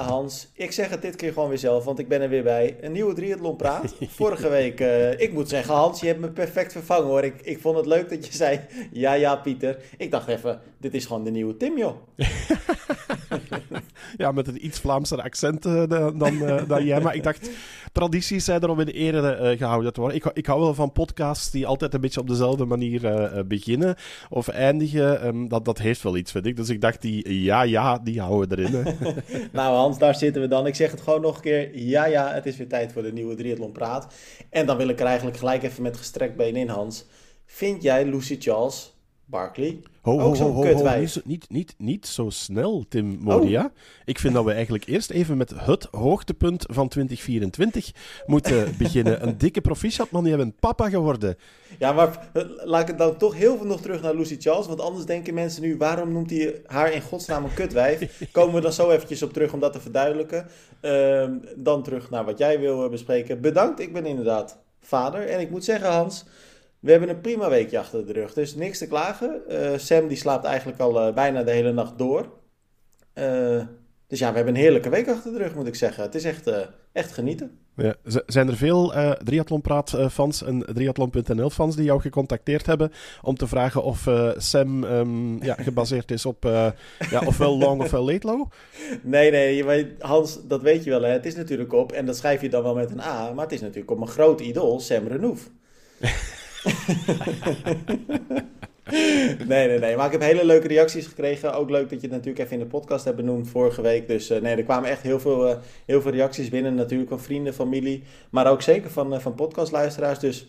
ja, Hans. Ik zeg het dit keer gewoon weer zelf, want ik ben er weer bij. Een nieuwe triathlon praat. Vorige week, uh, ik moet zeggen, Hans, je hebt me perfect vervangen hoor. Ik, ik vond het leuk dat je zei, ja, ja, Pieter. Ik dacht even, dit is gewoon de nieuwe Tim, joh. ja, met een iets Vlaamser accent uh, dan, uh, dan jij. Maar ik dacht, tradities zijn er om in ere gehouden te worden. Ik, ik hou wel van podcasts die altijd een beetje op dezelfde manier beginnen of eindigen. Um, dat, dat heeft wel iets, vind ik. Dus ik dacht, die ja, ja, die houden we erin. nou Hans, daar zitten we dan. Ik zeg het gewoon nog een keer. Ja, ja, het is weer tijd voor de nieuwe Triathlon Praat. En dan wil ik er eigenlijk gelijk even met gestrekt been in, Hans. Vind jij Lucy Charles Barkley. Ho, ho, ho, ho, ho. Niet, niet, niet, niet zo snel, Tim Moria. Oh. Ik vind dat we eigenlijk eerst even met het hoogtepunt van 2024 moeten beginnen. Een dikke proficiat, man. Die hebben papa geworden. Ja, maar laat ik het dan toch heel veel nog terug naar Lucy Charles. Want anders denken mensen nu, waarom noemt hij haar in godsnaam een kutwijf? Komen we dan zo eventjes op terug om dat te verduidelijken. Uh, dan terug naar wat jij wil eh, bespreken. Bedankt, ik ben inderdaad vader. En ik moet zeggen, Hans... We hebben een prima weekje achter de rug, dus niks te klagen. Uh, Sam die slaapt eigenlijk al uh, bijna de hele nacht door. Uh, dus ja, we hebben een heerlijke week achter de rug, moet ik zeggen. Het is echt, echt genieten. Ja. Zijn er veel uh, Triathlonpraat-fans en Triathlon.nl-fans die jou gecontacteerd hebben om te vragen of Sam um, ja, gebaseerd is op ja, ofwel long ofwel late low? Nee, nee, Hans, dat weet je wel. Hè? Het is natuurlijk op, en dat schrijf je dan wel met een A, maar het is natuurlijk op mijn groot idool, Sam Renouf. nee, nee, nee. Maar ik heb hele leuke reacties gekregen. Ook leuk dat je het natuurlijk even in de podcast hebt benoemd vorige week. Dus uh, nee, er kwamen echt heel veel, uh, heel veel reacties binnen. Natuurlijk van vrienden, familie. Maar ook zeker van, uh, van podcastluisteraars. Dus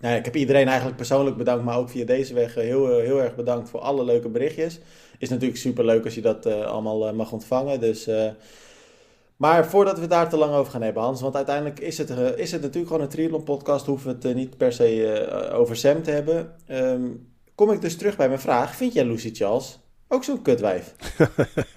nou, ik heb iedereen eigenlijk persoonlijk bedankt. Maar ook via deze weg heel, heel erg bedankt voor alle leuke berichtjes. Is natuurlijk super leuk als je dat allemaal mag ontvangen. Dus maar voordat we daar te lang over gaan hebben, Hans, want uiteindelijk is het, uh, is het natuurlijk gewoon een triathlon podcast, hoeven we het uh, niet per se uh, over Sam te hebben. Um, kom ik dus terug bij mijn vraag, vind jij Lucy Charles ook zo'n kutwijf?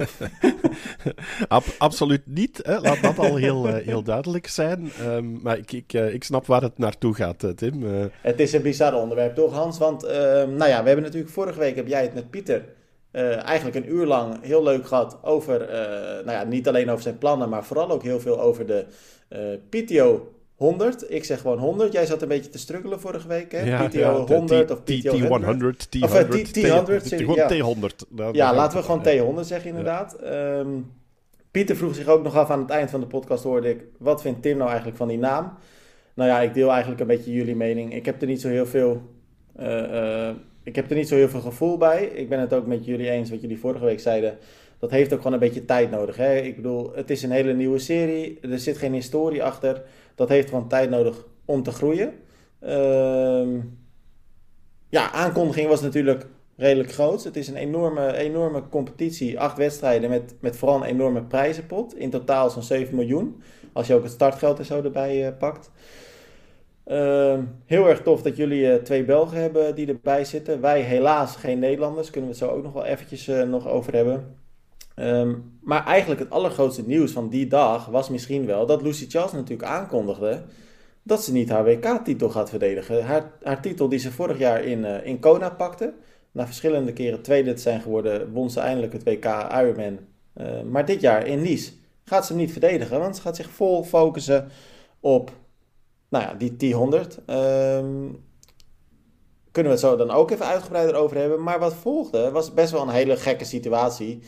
Ab absoluut niet, hè? laat dat al heel, heel duidelijk zijn. Um, maar ik, ik, ik snap waar het naartoe gaat, Tim. Het is een bizar onderwerp toch, Hans? Want ehm, nou ja, we hebben natuurlijk vorige week, heb jij het met Pieter... Uh, eigenlijk een uur lang heel leuk gehad over, uh, nou ja, niet alleen over zijn plannen, maar vooral ook heel veel over de uh, PTO 100. Ik zeg gewoon 100. Jij zat een beetje te struggelen vorige week, hè? Ja, PTO ja, 100 of PTO T100. T100, T100, of, T100. Gewoon T100. Ja, laten we gewoon T100 zeggen inderdaad. Um, Pieter vroeg zich ook nog af aan het eind van de podcast, hoorde ik, wat vindt Tim nou eigenlijk van die naam? Nou ja, ik deel eigenlijk een beetje jullie mening. Ik heb er niet zo heel veel ik heb er niet zo heel veel gevoel bij. Ik ben het ook met jullie eens wat jullie vorige week zeiden. Dat heeft ook gewoon een beetje tijd nodig. Hè? Ik bedoel, het is een hele nieuwe serie. Er zit geen historie achter. Dat heeft gewoon tijd nodig om te groeien. Uh, ja, aankondiging was natuurlijk redelijk groot. Het is een enorme, enorme competitie. Acht wedstrijden met, met vooral een enorme prijzenpot. In totaal zo'n 7 miljoen. Als je ook het startgeld en zo erbij uh, pakt. Uh, heel erg tof dat jullie uh, twee Belgen hebben die erbij zitten. Wij helaas geen Nederlanders. Kunnen we het zo ook nog wel eventjes uh, nog over hebben. Um, maar eigenlijk het allergrootste nieuws van die dag was misschien wel dat Lucy Charles natuurlijk aankondigde dat ze niet haar WK-titel gaat verdedigen. Haar, haar, titel die ze vorig jaar in, in Kona pakte. Na verschillende keren tweede te zijn geworden, won ze eindelijk het WK Ironman. maar dit jaar in Nice gaat ze hem niet verdedigen, want ze gaat zich vol focussen op nou ja, die T100. Um, kunnen we het zo dan ook even uitgebreider over hebben. Maar wat volgde was best wel een hele gekke situatie.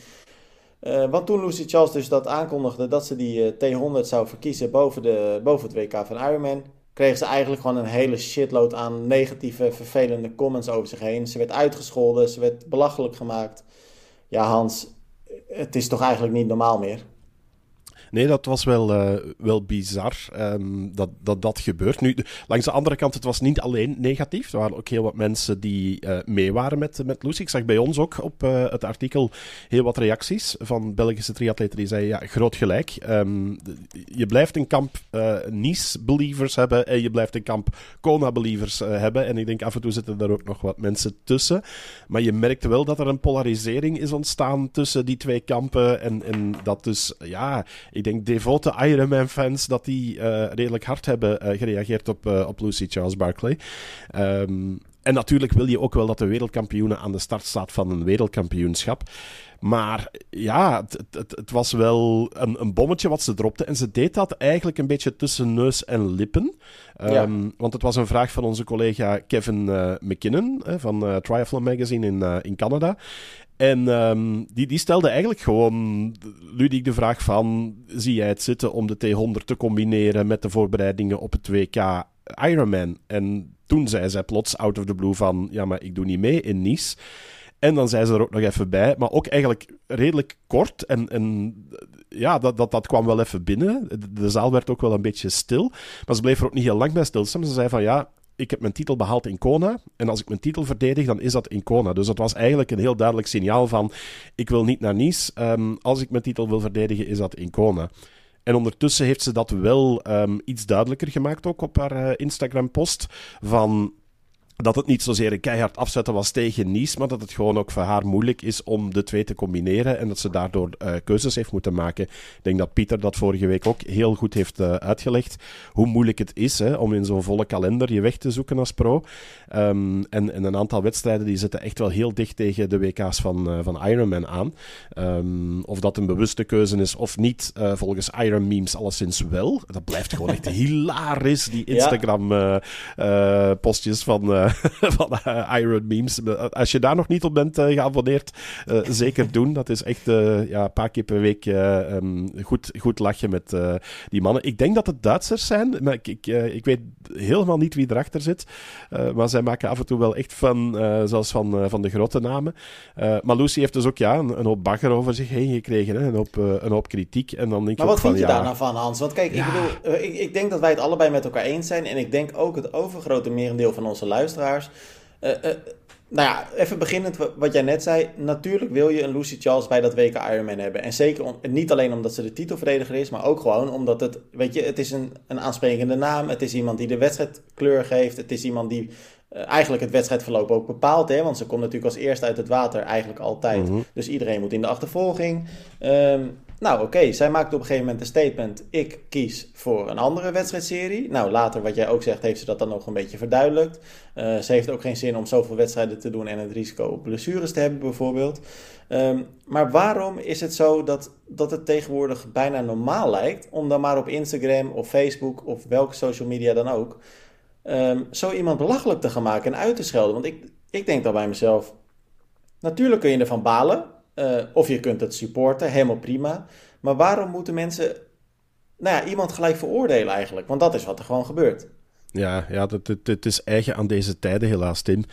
Uh, want toen Lucy Charles dus dat aankondigde dat ze die uh, T100 zou verkiezen boven, de, boven het WK van Ironman, kreeg ze eigenlijk gewoon een hele shitload aan negatieve, vervelende comments over zich heen. Ze werd uitgescholden, ze werd belachelijk gemaakt. Ja, Hans, het is toch eigenlijk niet normaal meer? Nee, dat was wel, uh, wel bizar um, dat, dat dat gebeurt. Nu, langs de andere kant, het was niet alleen negatief. Er waren ook heel wat mensen die uh, mee waren met, met Lucy. Ik zag bij ons ook op uh, het artikel heel wat reacties van Belgische triatleten die zeiden, ja, groot gelijk. Um, je blijft een kamp Nice-believers hebben en je blijft een kamp Kona-believers hebben. En ik denk, af en toe zitten er ook nog wat mensen tussen. Maar je merkte wel dat er een polarisering is ontstaan tussen die twee kampen. En, en dat dus, ja, ik denk devote Ironman-fans dat die uh, redelijk hard hebben uh, gereageerd op, uh, op Lucy Charles Barkley. Um, en natuurlijk wil je ook wel dat de wereldkampioenen aan de start staat van een wereldkampioenschap. Maar ja, het, het, het was wel een, een, bommetje wat ze dropte. En ze deed dat eigenlijk een beetje tussen neus en lippen. Ehm, want het was een vraag van onze collega Kevin uh, McKinnon van uh, Triathlon Magazine in, in Canada. En um, die, die stelde eigenlijk gewoon ludiek de vraag van... Zie jij het zitten om de T100 te combineren met de voorbereidingen op het WK Ironman? En toen zei zij plots out of the blue van... Ja, maar ik doe niet mee in Nice. En dan zei ze er ook nog even bij, maar ook eigenlijk redelijk kort. En, en ja, dat, dat, dat kwam wel even binnen. De, zaal werd ook wel een beetje stil. Maar ze bleef er ook niet heel lang bij stilstaan. Ze zei van ja, ik heb mijn titel behaald in Kona. En als ik mijn titel verdedig, dan is dat in Kona. Dus dat was eigenlijk een heel duidelijk signaal van... Ik wil niet naar Nice. Um, als ik mijn titel wil verdedigen, is dat in Kona. En ondertussen heeft ze dat wel um, iets duidelijker gemaakt, ook op haar uh, Instagram-post. Van dat het niet zozeer een keihard afzetten was tegen Nice, maar dat het gewoon ook voor haar moeilijk is om de twee te combineren en dat ze daardoor uh, keuzes heeft moeten maken. Ik denk dat Pieter dat vorige week ook heel goed heeft uh, uitgelegd, hoe moeilijk het is hè, om in zo'n volle kalender je weg te zoeken als pro. Um, en, en, een aantal wedstrijden die zitten echt wel heel dicht tegen de WK's van, uh, van Ironman aan. Um, of dat een bewuste keuze is of niet, volgens Iron Memes alleszins wel. Dat blijft gewoon echt hilarisch, die Instagram-postjes van van uh, Iron Memes. Als je daar nog niet op bent uh, geabonneerd, uh, zeker doen. Dat is echt ja, een paar keer per week um, goed, goed lachen met die mannen. Ik denk dat het Duitsers zijn, maar ik, ik, ik weet helemaal niet wie erachter zit. maar zij maken af en toe wel echt van, zelfs van, van de grote namen. maar Lucy heeft dus ook ja, een, een hoop bagger over zich heen gekregen. Hè? Een, hoop, een hoop kritiek. En dan denk maar wat van, vind je ja, daar nou van, Hans? Want kijk, ik bedoel, ik, ik denk dat wij het allebei met elkaar eens zijn. En ik denk ook het overgrote merendeel van onze luisteraars luisteraars. Uh, uh, nou ja, even beginnend wat jij net zei. Natuurlijk wil je een Lucy Charles bij dat WK Ironman hebben. En zeker on, niet alleen omdat ze de titelverdediger is, maar ook gewoon omdat het, weet je, het is een, een aansprekende naam. Het is iemand die de wedstrijd kleur geeft. Het is iemand die uh, eigenlijk het wedstrijdverloop ook bepaalt. Hè? Want ze komt natuurlijk als eerste uit het water eigenlijk altijd. Mm -hmm. Dus iedereen moet in de achtervolging. Um, nou, oké, zij maakt op een gegeven moment een statement: ik kies voor een andere wedstrijdserie. Nou, later, wat jij ook zegt, heeft ze dat dan nog een beetje verduidelijkt. Uh, ze heeft ook geen zin om zoveel wedstrijden te doen en het risico op blessures te hebben, bijvoorbeeld. Um, maar waarom is het zo dat, dat het tegenwoordig bijna normaal lijkt om dan maar op Instagram of Facebook of welke social media dan ook. Um, zo iemand belachelijk te gaan maken en uit te schelden? Want ik, ik denk dan bij mezelf: natuurlijk kun je ervan balen. Uh, of je kunt het supporten, helemaal prima. Maar waarom moeten mensen nou ja, iemand gelijk veroordelen eigenlijk? Want dat is wat er gewoon gebeurt. Ja, ja het, is eigen aan deze tijden helaas, Tim.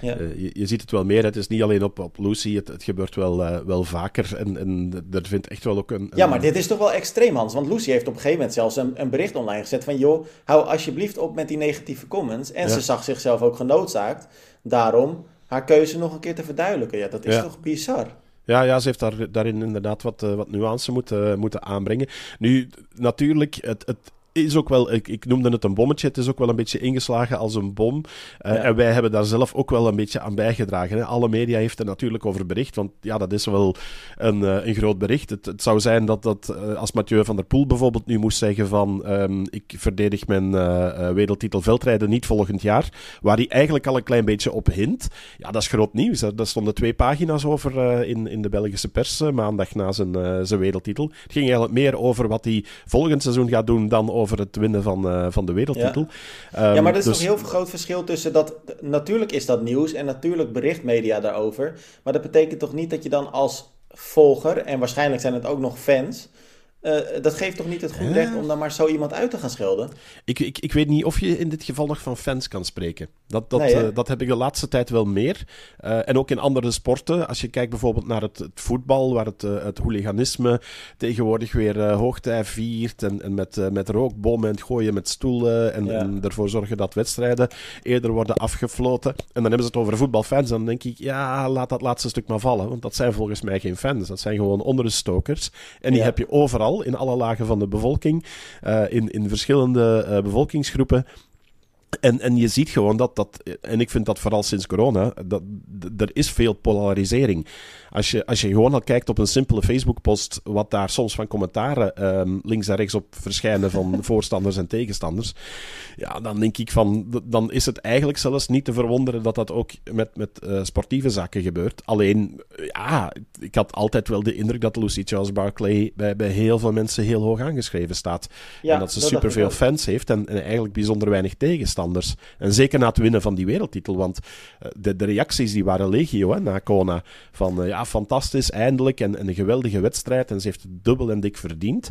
Ja. Uh, je, je, ziet het wel meer. Het is niet alleen op, op Lucy, het, het gebeurt wel, uh, wel vaker. En, en er vindt echt wel ook een, een, Ja, maar dit is toch wel extreem, Hans. Want Lucy heeft op een gegeven moment zelfs een, een bericht online gezet van... joh, hou alsjeblieft op met die negatieve comments. En ja. ze zag zichzelf ook genoodzaakt daarom haar keuze nog een keer te verduidelijken. Ja, dat is ja. toch bizar? Ja, ja, ze heeft daar, daarin inderdaad wat, uh, wat nuance moeten, moeten aanbrengen. Nu, natuurlijk, het, het is ook wel, ik, ik, noemde het een bommetje, het is ook wel een beetje ingeslagen als een bom. Uh, ja. En wij hebben daar zelf ook wel een beetje aan bijgedragen. Hè. Alle media heeft er natuurlijk over bericht, want ja, dat is wel een, uh, een groot bericht. Het, het, zou zijn dat, dat uh, als Mathieu van der Poel bijvoorbeeld nu moest zeggen van um, ik verdedig mijn wereldtitel veldrijden niet volgend jaar, waar hij eigenlijk al een klein beetje op hint. Ja, dat is groot nieuws. Daar stonden twee pagina's over in, in de Belgische pers maandag na zijn, zijn wereldtitel. Het ging eigenlijk meer over wat hij volgend seizoen gaat doen dan over het winnen van, uh, van de wereldtitel. Ja, um, ja maar er is dus... toch een heel groot verschil tussen dat... Natuurlijk is dat nieuws en natuurlijk bericht media daarover. Maar dat betekent toch niet dat je dan als volger, en waarschijnlijk zijn het ook nog fans... Uh, dat geeft toch niet het goed recht om dan maar zo iemand uit te gaan schelden? Ik, ik, ik weet niet of je in dit geval nog van fans kan spreken. Dat, dat, nee, uh, dat heb ik de laatste tijd wel meer. Uh, en ook in andere sporten. Als je kijkt bijvoorbeeld naar het, het voetbal, waar het, het hooliganisme tegenwoordig weer hoogtij viert. En, en met, met rookbommen en gooien met stoelen. En, ja. en, ervoor zorgen dat wedstrijden eerder worden afgefloten. En dan hebben ze het over voetbalfans. Dan denk ik, ja, laat dat laatste stuk maar vallen. Want dat zijn volgens mij geen fans. Dat zijn gewoon onderstokers. En die ja. heb je overal in alle lagen van de bevolking, uh, in, in verschillende uh, bevolkingsgroepen. En, en je ziet gewoon dat dat, en ik vind dat vooral sinds corona, dat er is veel polarisering. Als je, als je gewoon al kijkt op een simpele Facebook-post, wat daar soms van commentaren ehm, links en rechts op verschijnen van voorstanders en tegenstanders, ja, dan denk ik van, dan is het eigenlijk zelfs niet te verwonderen dat dat ook met, met uh, sportieve zaken gebeurt. Alleen, ja, ik had altijd wel de indruk dat Lucy Charles Barclay bij, bij heel veel mensen heel hoog aangeschreven staat. en dat ze superveel fans heeft en, en, eigenlijk bijzonder weinig tegenstanders. En zeker na het winnen van die wereldtitel, want uh, de, de reacties die waren legio hè, na Kona. Van, uh, ja, fantastisch, eindelijk, en, en, een geweldige wedstrijd. En ze heeft het dubbel en dik verdiend.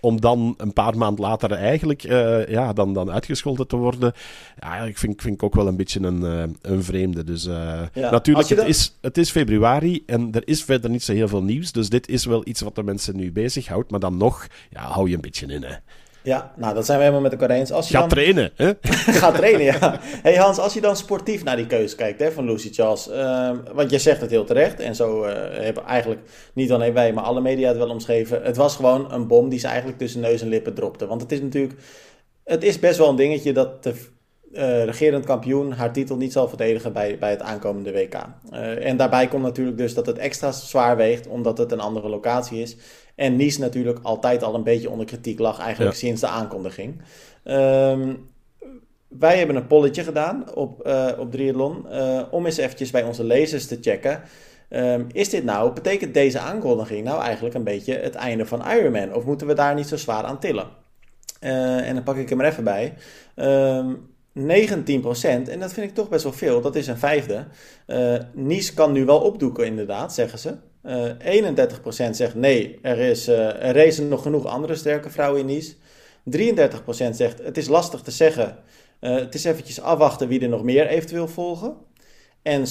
Om dan een paar maanden later eigenlijk uh, ja, dan, dan uitgescholden te worden. Ja, ik vind, vind ik ook wel een beetje een, uh, een vreemde. Dus uh, ja, natuurlijk, dan... het, is, het is februari en er is verder niet zo heel veel nieuws. Dus dit is wel iets wat de mensen nu bezighoudt. Maar dan nog, ja, hou je een beetje in, hè. Ja, nou, dat zijn we helemaal met elkaar eens. Als je Ga trainen, hè? Ga trainen, ja. hey Hans, als je dan sportief naar die keuze kijkt hè, van Lucy Charles. Uh, want je zegt het heel terecht. En zo uh, hebben eigenlijk niet alleen wij, maar alle media het wel omschreven. Het was gewoon een bom die ze eigenlijk tussen neus en lippen dropte. Want het is natuurlijk... Het is best wel een dingetje dat de uh, regerend kampioen haar titel niet zal verdedigen bij, bij het aankomende WK. Uh, en daarbij komt natuurlijk dus dat het extra zwaar weegt, omdat het een andere locatie is. En Nice natuurlijk altijd al een beetje onder kritiek lag, eigenlijk ja. sinds de aankondiging. Um, wij hebben een polletje gedaan op, uh, op Triathlon, om eens eventjes bij onze lezers te checken. Um, is dit nou, betekent deze aankondiging nou eigenlijk een beetje het einde van Ironman? Of moeten we daar niet zo zwaar aan tillen? en dan pak ik hem er even bij. Um, 19% En dat vind ik toch best wel veel. Dat is een vijfde. Uh, Nice kan nu wel opdoeken, inderdaad, zeggen ze. Uh, 31% zegt nee, er, is, uh, er racen nog genoeg andere sterke vrouwen in Nice. 33% zegt het is lastig te zeggen. Uh, het is eventjes afwachten wie er nog meer eventueel volgen. En 17%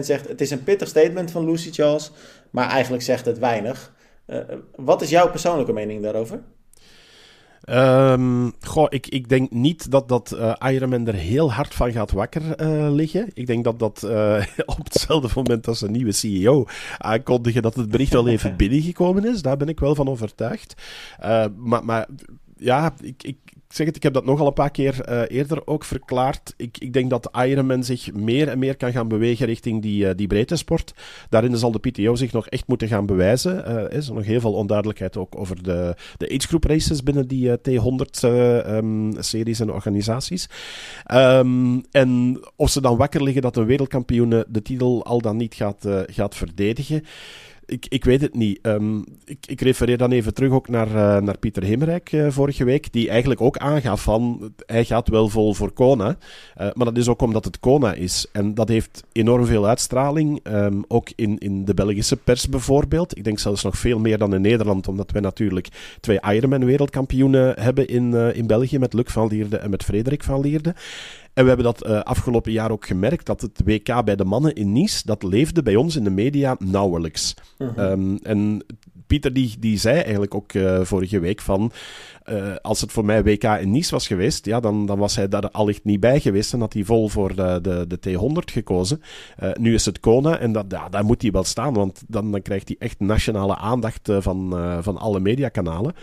zegt het is een pittig statement van Lucy Charles, maar eigenlijk zegt het weinig. wat is jouw persoonlijke mening daarover? Um, goh, ik, ik denk niet dat, dat uh, Ironman er heel hard van gaat wakker uh, liggen. Ik denk dat dat uh, op hetzelfde moment als een nieuwe CEO aankondigen dat het bericht wel even binnengekomen is. Daar ben ik wel van overtuigd. maar, maar ja, ik, ik, zeg het, ik heb dat nogal een paar keer uh, eerder ook verklaard. Ik, ik denk dat Ironman zich meer en meer kan gaan bewegen richting die, uh, die breedte sport. Daarin zal de PTO zich nog echt moeten gaan bewijzen. Uh, er is nog heel veel onduidelijkheid ook over de, de agegroep races binnen die T100-series um, en organisaties. Um, en of ze dan wakker liggen dat een wereldkampioen de titel al dan niet gaat, gaat verdedigen ik, ik weet het niet. Um, ik, ik refereer dan even terug ook naar, uh, naar Pieter Hemerijk uh, vorige week, die eigenlijk ook aangaf van, hij gaat wel vol voor Kona, uh, maar dat is ook omdat het Kona is. En dat heeft enorm veel uitstraling, um, ook in, in de Belgische pers bijvoorbeeld. Ik denk zelfs nog veel meer dan in Nederland, omdat wij natuurlijk twee Ironman wereldkampioenen hebben in, in België, met Luc van Lierde en met Frederik van Lierde. En we hebben dat uh, afgelopen jaar ook gemerkt, dat het WK bij de mannen in Nice, dat leefde bij ons in de media nauwelijks. Uh -huh. um, en Pieter die, die zei eigenlijk ook uh, vorige week van, uh, als het voor mij WK in Nice was geweest, ja, dan, dan was hij daar allicht niet bij geweest en had hij vol voor de, de, de T100 gekozen. nu is het Kona en dat, ja, daar moet hij wel staan, want dan, dan krijgt hij echt nationale aandacht van, van alle mediakanalen.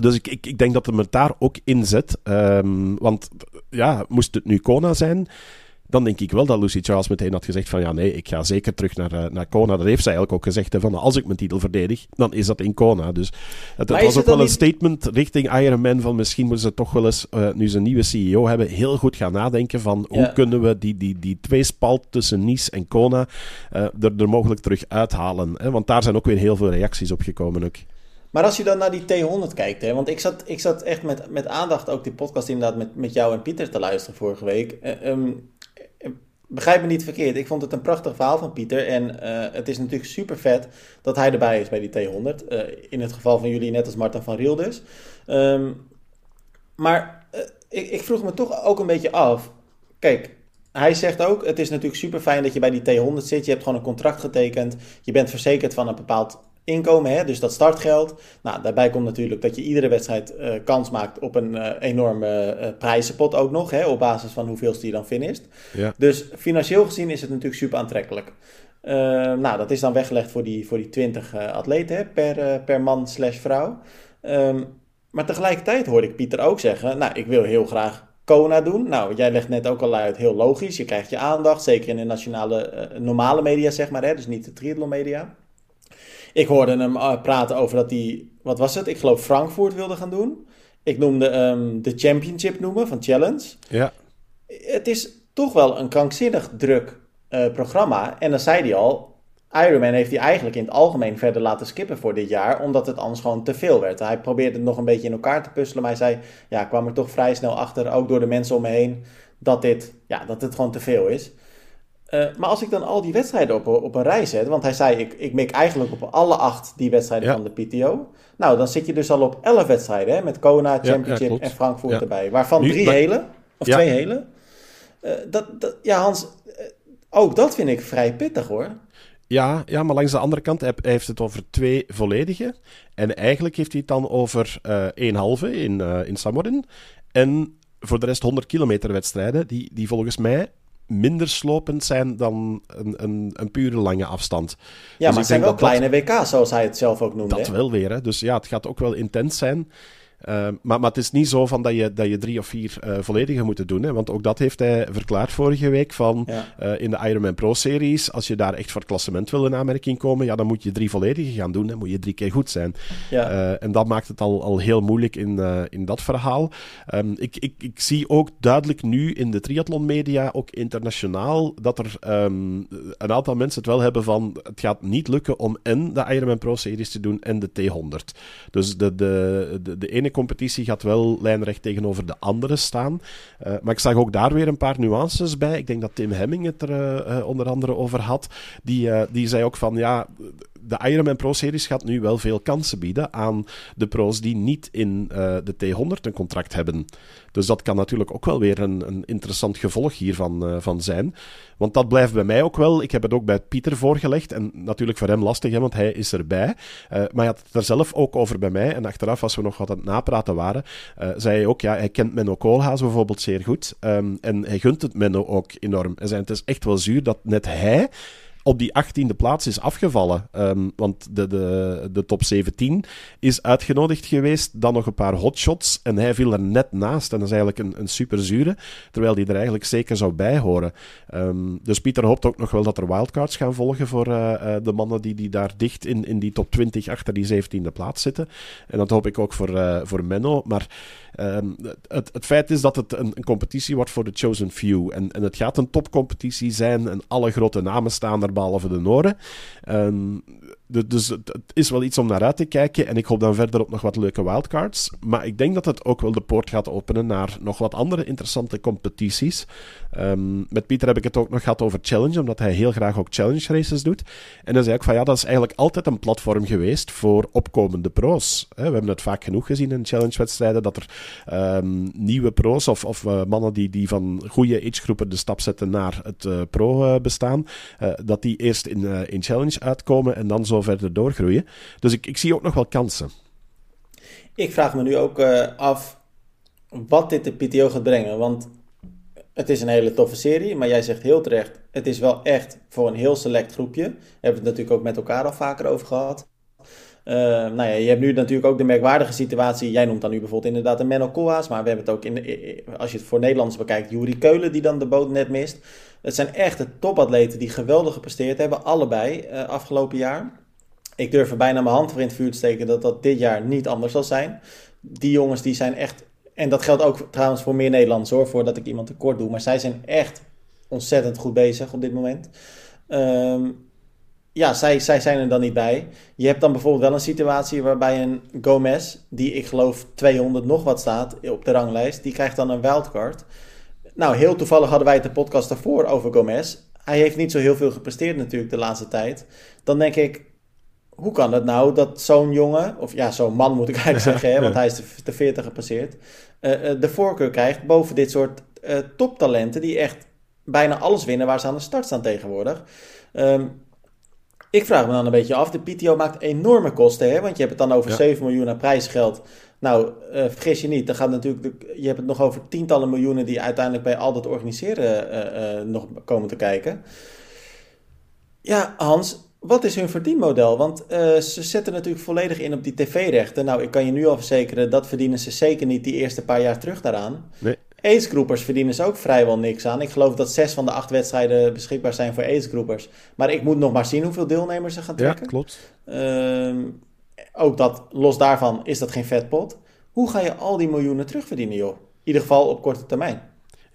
Dus ik, ik, ik denk dat hem het daar ook in zet. Um, want ja, moest het nu Kona zijn, dan denk ik wel dat Lucy Charles meteen had gezegd van ja, nee, ik ga zeker terug naar, uh, naar Kona. Dat heeft zij eigenlijk ook gezegd, hè, van als ik mijn titel verdedig, dan is dat in Kona. Dus het, het was ook wel niet... een statement richting Ironman van misschien moeten ze toch wel eens, uh, nu ze een nieuwe CEO hebben, heel goed gaan nadenken van hoe kunnen we die, die, die tweespalt tussen Nice en Kona uh, er, er mogelijk terug uithalen. Hè? Want daar zijn ook weer heel veel reacties op gekomen ook. Maar als je dan naar die T100 kijkt, hè, want ik zat, ik zat echt met, met aandacht ook die podcast inderdaad met, met jou en Pieter te luisteren vorige week. Uh, um, begrijp me niet verkeerd, ik vond het een prachtig verhaal van Pieter. En uh, het is natuurlijk super vet dat hij erbij is bij die T100. Uh, in het geval van jullie net als Martin van Riel dus. Um, maar ik, ik vroeg me toch ook een beetje af. Kijk, hij zegt ook, het is natuurlijk super fijn dat je bij die T100 zit. Je hebt gewoon een contract getekend. Je bent verzekerd van een bepaald inkomen, hè, dus dat startgeld. Nou, daarbij komt natuurlijk dat je iedere wedstrijd uh, kans maakt op een uh, enorme uh, prijzenpot ook nog, hè, op basis van hoeveelste je dan finisht. Ja. Dus financieel gezien is het natuurlijk super aantrekkelijk. nou, dat is dan weggelegd voor die, voor die 20 atleten hè, per, per man slash vrouw. Um, maar tegelijkertijd hoorde ik Pieter ook zeggen, nou, ik wil heel graag Kona doen. Nou, jij legt net ook al uit, heel logisch. Je krijgt je aandacht, zeker in de nationale, normale media, zeg maar. Hè? Dus niet de triathlon media. Ik hoorde hem praten over dat hij, wat was het? Ik geloof Frankfurt wilde gaan doen. Ik noemde um, de Championship noemen van Challenge. Ja. Het is toch wel een krankzinnig druk uh, programma. En dan zei hij al, Ironman heeft hij eigenlijk in het algemeen verder laten skippen voor dit jaar, omdat het anders gewoon te veel werd. Hij probeerde het nog een beetje in elkaar te puzzelen, maar hij zei, ja, kwam er toch vrij snel achter, ook door de mensen om me heen, dat, dit, ja, dat het gewoon te veel is. Uh, maar als ik dan al die wedstrijden op, op een rij zet, want hij zei, ik, ik mik eigenlijk op alle acht die wedstrijden van de PTO. Nou, dan zit je dus al op elf wedstrijden, hè, met Kona, Championship ja, en Frankfurt erbij. Waarvan drie hele, of twee hele. Uh, dat, dat, ja, Hans, ook dat vind ik vrij pittig hoor. Ja, ja, maar langs de andere kant hij heeft het over twee volledige. En eigenlijk heeft hij het dan over uh, één halve in, uh, in Samorin. En voor de rest 100 kilometer wedstrijden, die, die volgens mij minder slopend zijn dan een, een, een pure lange afstand. Ja, dus maar het zijn wel kleine WK's, zoals hij het zelf ook noemde. Dat wel weer, hè. Dus ja, het gaat ook wel intens zijn. Uh, maar, maar het is niet zo van dat je, dat je drie of vier uh, volledige moet doen. Hè? Want ook dat heeft hij verklaard vorige week. Van, ja. uh, in de Ironman Pro-series, als je daar echt voor het klassement wil in aanmerking komen, ja, dan moet je drie volledige gaan doen. Dan moet je drie keer goed zijn. Ja. en dat maakt het al, al heel moeilijk in, in dat verhaal. Um, ik, ik, ik zie ook duidelijk nu in de triathlonmedia, ook internationaal, dat er um, een aantal mensen het wel hebben van het gaat niet lukken om en de Ironman Pro-series te doen en de T100. Dus de, de, de, de ene competitie gaat wel lijnrecht tegenover de andere staan. Uh, maar ik zag ook daar weer een paar nuances bij. Ik denk dat Tim Hemming het er uh, onder andere over had. Die, die zei ook van ja de Ironman Pro Series gaat nu wel veel kansen bieden aan de pro's die niet in uh, de T100 een contract hebben. Dus dat kan natuurlijk ook wel weer een, een interessant gevolg hiervan uh, van zijn. Want dat blijft bij mij ook wel. Ik heb het ook bij Pieter voorgelegd. En natuurlijk voor hem lastig, hè, want hij is erbij. Uh, maar hij had het er zelf ook over bij mij. En achteraf, als we nog wat aan het napraten waren, zei hij ook, ja, hij kent Menno Koolhaas bijvoorbeeld zeer goed. Um, en hij gunt het Menno ook enorm. Zei, het is echt wel zuur dat net hij op die 18e plaats is afgevallen. Um, want de, de, de top 17 is uitgenodigd geweest. Dan nog een paar hotshots. En hij viel er net naast. En dat is eigenlijk een, een super zure. Terwijl die er eigenlijk zeker zou bij horen. Um, dus Pieter hoopt ook nog wel dat er wildcards gaan volgen voor uh, uh, de mannen die, die daar dicht in, in die top 20 achter die 17e plaats zitten. En dat hoop ik ook voor, uh, voor Menno. Maar um, het, het feit is dat het een, een, competitie wordt voor de chosen few. En, en het gaat een topcompetitie zijn. En alle grote namen staan er behalve de Noren. Um, dus het is wel iets om naar uit te kijken. En ik hoop dan verder op nog wat leuke wildcards. Maar ik denk dat het ook wel de poort gaat openen naar nog wat andere interessante competities. Um, met Pieter heb ik het ook nog gehad over Challenge, omdat hij heel graag ook Challenge races doet. En dan zei ik van ja, dat is eigenlijk altijd een platform geweest voor opkomende pro's. We hebben het vaak genoeg gezien in Challenge-wedstrijden dat er um, nieuwe pro's of, of uh, mannen die, die van goede agegroepen de stap zetten naar het uh, pro-bestaan, uh, dat die eerst in, in Challenge uitkomen en dan zo verder doorgroeien. Dus ik, ik zie ook nog wel kansen. Ik vraag me nu ook uh, af wat dit de PTO gaat brengen. Want het is een hele toffe serie, maar jij zegt heel terecht, het is wel echt voor een heel select groepje. We hebben het natuurlijk ook met elkaar al vaker over gehad. Uh, nou ja, je hebt nu natuurlijk ook de merkwaardige situatie. Jij noemt dan nu bijvoorbeeld inderdaad een Menno Koolhaas. Maar we hebben het ook, in de, als je het voor Nederlands bekijkt, Juri Keulen die dan de boot net mist. Het zijn echte topatleten die geweldig gepresteerd hebben. Allebei uh, afgelopen jaar ik durf er bijna mijn hand voor in het vuur te steken dat dat dit jaar niet anders zal zijn. Die jongens die zijn echt, en dat geldt ook trouwens voor meer Nederlanders hoor, voordat ik iemand tekort doe, maar zij zijn echt ontzettend goed bezig op dit moment. Um, ja, zij, zij zijn er dan niet bij. Je hebt dan bijvoorbeeld wel een situatie waarbij een Gomez, die ik geloof 200 nog wat staat op de ranglijst, die krijgt dan een wildcard. Nou, heel toevallig hadden wij het de podcast daarvoor over Gomez. Hij heeft niet zo heel veel gepresteerd natuurlijk de laatste tijd. Dan denk ik, hoe kan het nou dat zo'n jongen, of ja, zo'n man moet ik eigenlijk zeggen, hè, want hij is de, de 40 gepasseerd, uh, de voorkeur krijgt boven dit soort uh, toptalenten die echt bijna alles winnen waar ze aan de start staan tegenwoordig. Um, ik vraag me dan een beetje af, de PTO maakt enorme kosten, hè, want je hebt het dan over ja. 7 miljoen aan prijsgeld. Nou, vergis je niet, dan gaat natuurlijk de, je hebt het nog over tientallen miljoenen die uiteindelijk bij al dat organiseren nog komen te kijken. Ja, Hans, wat is hun verdienmodel? Want uh, ze zetten natuurlijk volledig in op die tv-rechten. Nou, ik kan je nu al verzekeren, dat verdienen ze zeker niet die eerste paar jaar terug daaraan. Nee. Ace-groepers verdienen ze ook vrijwel niks aan. Ik geloof dat zes van de acht wedstrijden beschikbaar zijn voor ace-groepers. Maar ik moet nog maar zien hoeveel deelnemers ze gaan trekken. Ja, klopt. Ehm, ook dat, los daarvan, is dat geen vetpot. Hoe ga je al die miljoenen terugverdienen, joh? In ieder geval op korte termijn.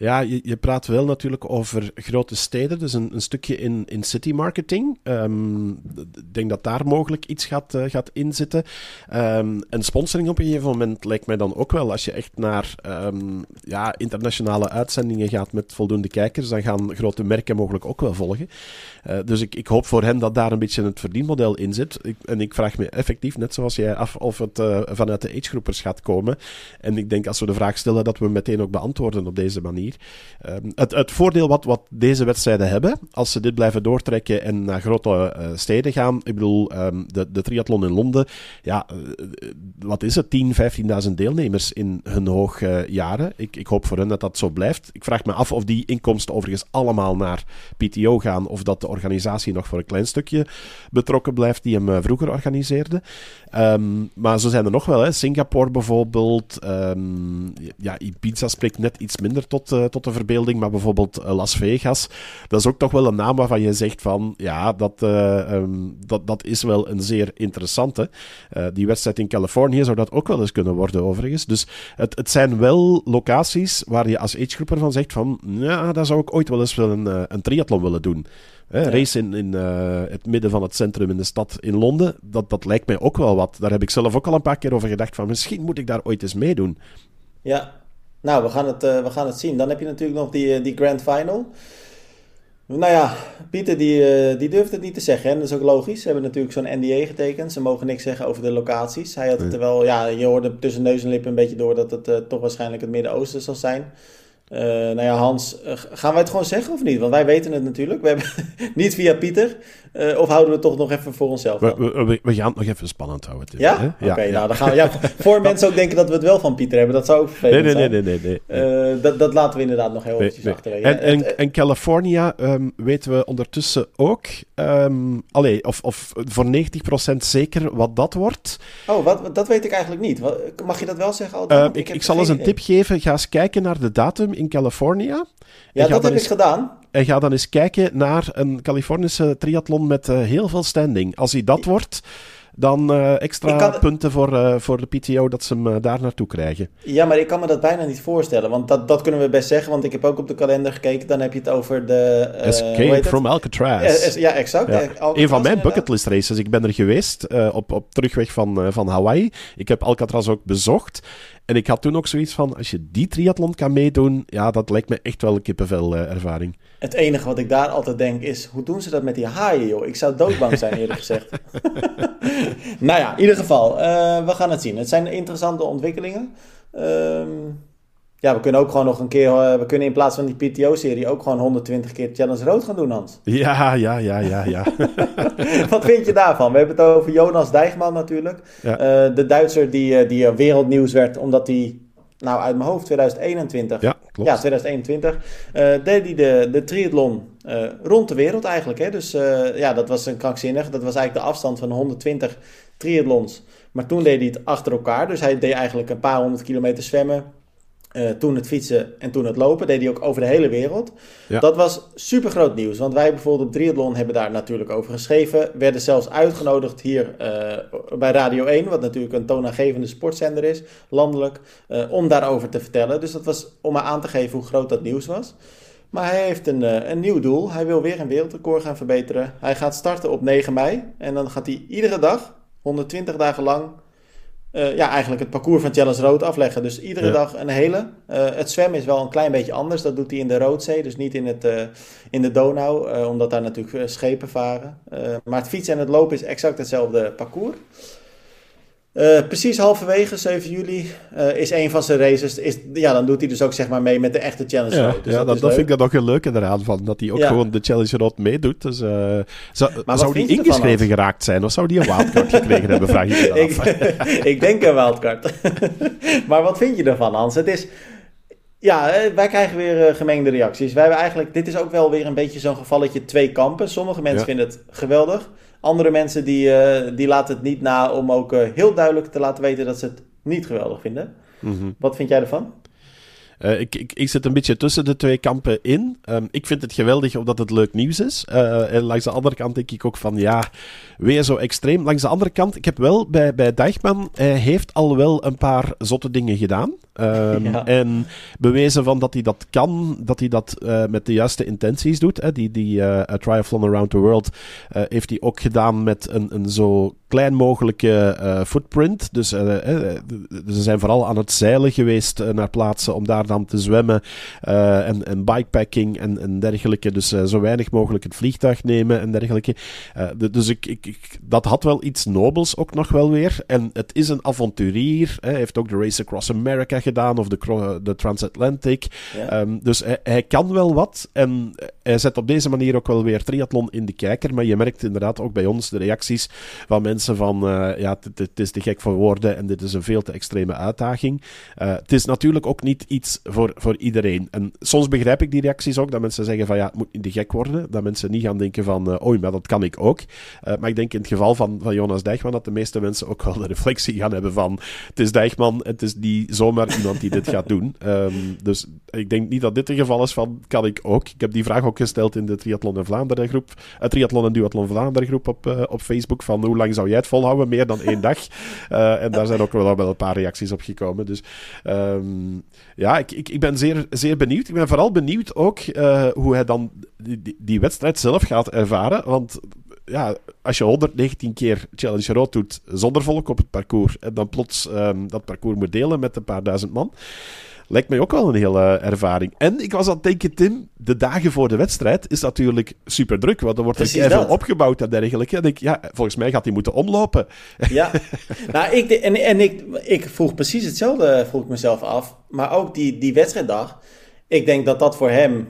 Ja, je, je, praat wel natuurlijk over grote steden, dus een, een stukje in, in city marketing. Um, ik denk dat daar mogelijk iets gaat, uh, gaat inzitten. Um, en sponsoring op een gegeven moment lijkt mij dan ook wel, als je echt naar um, ja, internationale uitzendingen gaat met voldoende kijkers, dan gaan grote merken mogelijk ook wel volgen. Uh, dus ik, ik hoop voor hen dat daar een beetje het verdienmodel in zit. Ik, en ik vraag me effectief, net zoals jij, af of het uh, vanuit de agegroepers gaat komen. En ik denk als we de vraag stellen, dat we meteen ook beantwoorden op deze manier. Um, het, het, voordeel wat, wat, deze wedstrijden hebben, als ze dit blijven doortrekken en naar grote uh, steden gaan, ik bedoel, um, de, de triathlon in Londen, ja, uh, wat is het, 10, 15.000 deelnemers in hun hoogjaren. Ik, ik hoop voor hen dat dat zo blijft. Ik vraag me af of die inkomsten overigens allemaal naar PTO gaan, of dat de organisatie nog voor een klein stukje betrokken blijft die hem vroeger organiseerde. Um, maar zo zijn er nog wel, hè. Singapore bijvoorbeeld, ja, Ibiza spreekt net iets minder tot uh, tot de verbeelding, maar bijvoorbeeld uh, Las Vegas, dat is ook toch wel een naam waarvan je zegt van, ja, dat, uh, um, dat, dat is wel een zeer interessante. Die wedstrijd in Californië zou dat ook wel eens kunnen worden, overigens. Dus het, het zijn wel locaties waar je als agegroeper van zegt van, ja, daar zou ik ooit wel eens een, een triathlon willen doen. Hè, ja. Race in, in uh, het midden van het centrum in de stad in Londen, dat, dat lijkt mij ook wel wat. Daar heb ik zelf ook al een paar keer over gedacht van, misschien moet ik daar ooit eens meedoen. Ja, nou, we gaan het, uh, we gaan het zien. Dan heb je natuurlijk nog die, die grand final. Nou ja, Pieter die, uh, die durft het niet te zeggen. En dat is ook logisch. Ze hebben natuurlijk zo'n NDA getekend. Ze mogen niks zeggen over de locaties. Hij had het er wel, ja, je hoorde tussen neus en lippen een beetje door dat het uh, toch waarschijnlijk het Midden-Oosten zal zijn. Uh, nou ja, Hans, uh, gaan wij het gewoon zeggen of niet? Want wij weten het natuurlijk. We hebben niet via Pieter. Uh, of houden we het toch nog even voor onszelf? We, we, we, gaan het nog even spannend houden. Dit, ja? Oké, okay, ja, nou dan gaan we. Ja, voor mensen ook denken dat we het wel van Pieter hebben. Dat zou ook vervelend nee, nee, zijn. Nee, nee, nee. dat, dat laten we inderdaad nog heel eventjes achterwege. En, en, en California um, weten we ondertussen ook. Um, allee, of, of voor 90% zeker wat dat wordt. Oh, wat, dat weet ik eigenlijk niet. Mag je dat wel zeggen? Al uh, ik, ik zal eens een tip geven. Ga eens kijken naar de datum in California. Ja, dat heb eens, ik gedaan. En ga dan eens kijken naar een Californische triathlon met uh, heel veel standing. Als hij dat wordt, dan uh, extra kan, punten voor, uh, voor de PTO dat ze hem daar naartoe krijgen. Ja, maar ik kan me dat bijna niet voorstellen. Want dat, dat kunnen we best zeggen. Want ik heb ook op de kalender gekeken. Dan heb je het over de... Escape from Alcatraz. ja, exact. Ja. Alcatraz, een van mijn bucketlist races. Ik ben er geweest op, op terugweg van, van Hawaii. Ik heb Alcatraz ook bezocht. En ik had toen ook zoiets van, als je die triathlon kan meedoen, ja, dat lijkt me echt wel een kippenvel uh, ervaring. Het enige wat ik daar altijd denk is, hoe doen ze dat met die haaien, joh? Ik zou doodbang zijn, eerlijk gezegd. nou ja, in ieder geval, uh, we gaan het zien. Het zijn interessante ontwikkelingen. Um, ja, we kunnen ook gewoon nog een keer, uh, we kunnen in plaats van die PTO-serie ook gewoon 120 keer Challenge Rood gaan doen, Hans. Ja, ja, ja, ja, ja. Wat vind je daarvan? We hebben het over Jonas Dijgman natuurlijk. Ja. Uh, de Duitser die, die wereldnieuws werd omdat hij, nou uit mijn hoofd, 2021. Ja, klopt. Ja, 2021. Uh, deed hij de, de triathlon rond de wereld eigenlijk. Hè? Dus ja, dat was een krankzinnig. Dat was eigenlijk de afstand van 120 triathlons. Maar toen deed hij het achter elkaar. Dus hij deed eigenlijk een paar honderd kilometer zwemmen uh, toen het fietsen en toen het lopen. Deed hij ook over de hele wereld. Ja. Dat was super groot nieuws. Want wij bijvoorbeeld op Triathlon hebben daar natuurlijk over geschreven. Werden zelfs uitgenodigd hier uh, bij Radio 1. Wat natuurlijk een toonaangevende sportzender is, landelijk. Uh, om daarover te vertellen. Dus dat was om maar aan te geven hoe groot dat nieuws was. Maar hij heeft een, een nieuw doel. Hij wil weer een wereldrecord gaan verbeteren. Hij gaat starten op 9 mei. En dan gaat hij iedere dag, 120 dagen lang uh, ja, eigenlijk het parcours van Challenge Rood afleggen. Dus iedere ja. dag een hele. Uh, het zwemmen is wel een klein beetje anders. Dat doet hij in de Roodzee, dus niet in, het, uh, in de Donau, omdat daar natuurlijk schepen varen. maar het fietsen en het lopen is exact hetzelfde parcours. Uh, precies halverwege, 7 juli, uh, is een van zijn races. Is, ja, dan doet hij dus ook zeg maar mee met de echte Challenge ja. Dus ja, dat, dat, dat vind ik dan ook heel leuk eraan, van, dat hij ook ja. gewoon de Challenge Road meedoet. Dus, uh, zou zou die ingeschreven geraakt zijn of zou die een wildcard gekregen hebben, vraag je je ik, ik denk een wildcard. maar wat vind je ervan, Hans? Het is... Ja, wij krijgen weer gemengde reacties. Wij hebben eigenlijk, dit is ook wel weer een beetje zo'n gevalletje twee kampen. Sommige mensen ja. vinden het geweldig. Andere mensen die, uh, die laten het niet na om ook uh, heel duidelijk te laten weten dat ze het niet geweldig vinden. Mm -hmm. Wat vind jij ervan? Uh, ik, ik, ik, zit een beetje tussen de twee kampen in. Um, ik vind het geweldig omdat het leuk nieuws is. Uh, en langs de andere kant denk ik ook van ja, weer zo extreem. Langs de andere kant, ik heb wel bij, bij Dijkman, hij heeft al wel een paar zotte dingen gedaan. Um, ja. En bewezen van dat hij dat kan, dat hij dat uh, met de juiste intenties doet. Hè. Die, die uh, Triathlon Around the World uh, heeft hij ook gedaan met een, een zo klein mogelijke footprint. Dus ze zijn vooral aan het zeilen geweest naar plaatsen om daar dan te zwemmen. en, en bikepacking en, en dergelijke. Dus zo weinig mogelijk het vliegtuig nemen en dergelijke. dus ik, ik, ik, dat had wel iets nobels ook nog wel weer. En het is een avonturier. Hij heeft ook de Race Across America gedaan of de, de Transatlantic. Ja. Um, dus hij, hij, kan wel wat. En hij zet op deze manier ook wel weer triathlon in de kijker. Maar je merkt inderdaad ook bij ons de reacties van mensen van... Uh, ja, het is te gek voor woorden en dit is een veel te extreme uitdaging. Uh, het is natuurlijk ook niet iets voor, voor iedereen. En soms begrijp ik die reacties ook, dat mensen zeggen van ja, het moet niet te gek worden. Dat mensen niet gaan denken van, uh, maar dat kan ik ook. maar ik denk in het geval van, van Jonas Dijkman dat de meeste mensen ook wel de reflectie gaan hebben van het is Dijkman, het is niet zomaar iemand die dit gaat doen. Um, dus ik denk niet dat dit het geval is van kan ik ook. Ik heb die vraag ook gesteld in de Triathlon en Vlaanderen groep, uh, Triathlon en Duathlon Vlaanderen groep op, uh, op Facebook van hoe lang zou jij het volhouden? Meer dan één dag. Uh, en daar zijn ook wel, wel een paar reacties op gekomen. Dus um, ja, ik, ik, ik ben zeer, zeer benieuwd. Ik ben vooral benieuwd ook hoe hij dan die, die wedstrijd zelf gaat ervaren. Want ja, als je 119 keer Challenge Road doet zonder volk op het parcours en dan plots um, dat parcours moet delen met een paar duizend man, lijkt mij ook wel een hele ervaring. En ik was aan het denken, Tim, de dagen voor de wedstrijd is natuurlijk super druk, want er wordt er veel opgebouwd en dergelijke. En ik, ja, volgens mij gaat hij moeten omlopen. Ja, nou, ik, en, en ik, ik vroeg precies hetzelfde, vroeg ik mezelf af. Maar ook die, die wedstrijddag, ik denk dat dat voor hem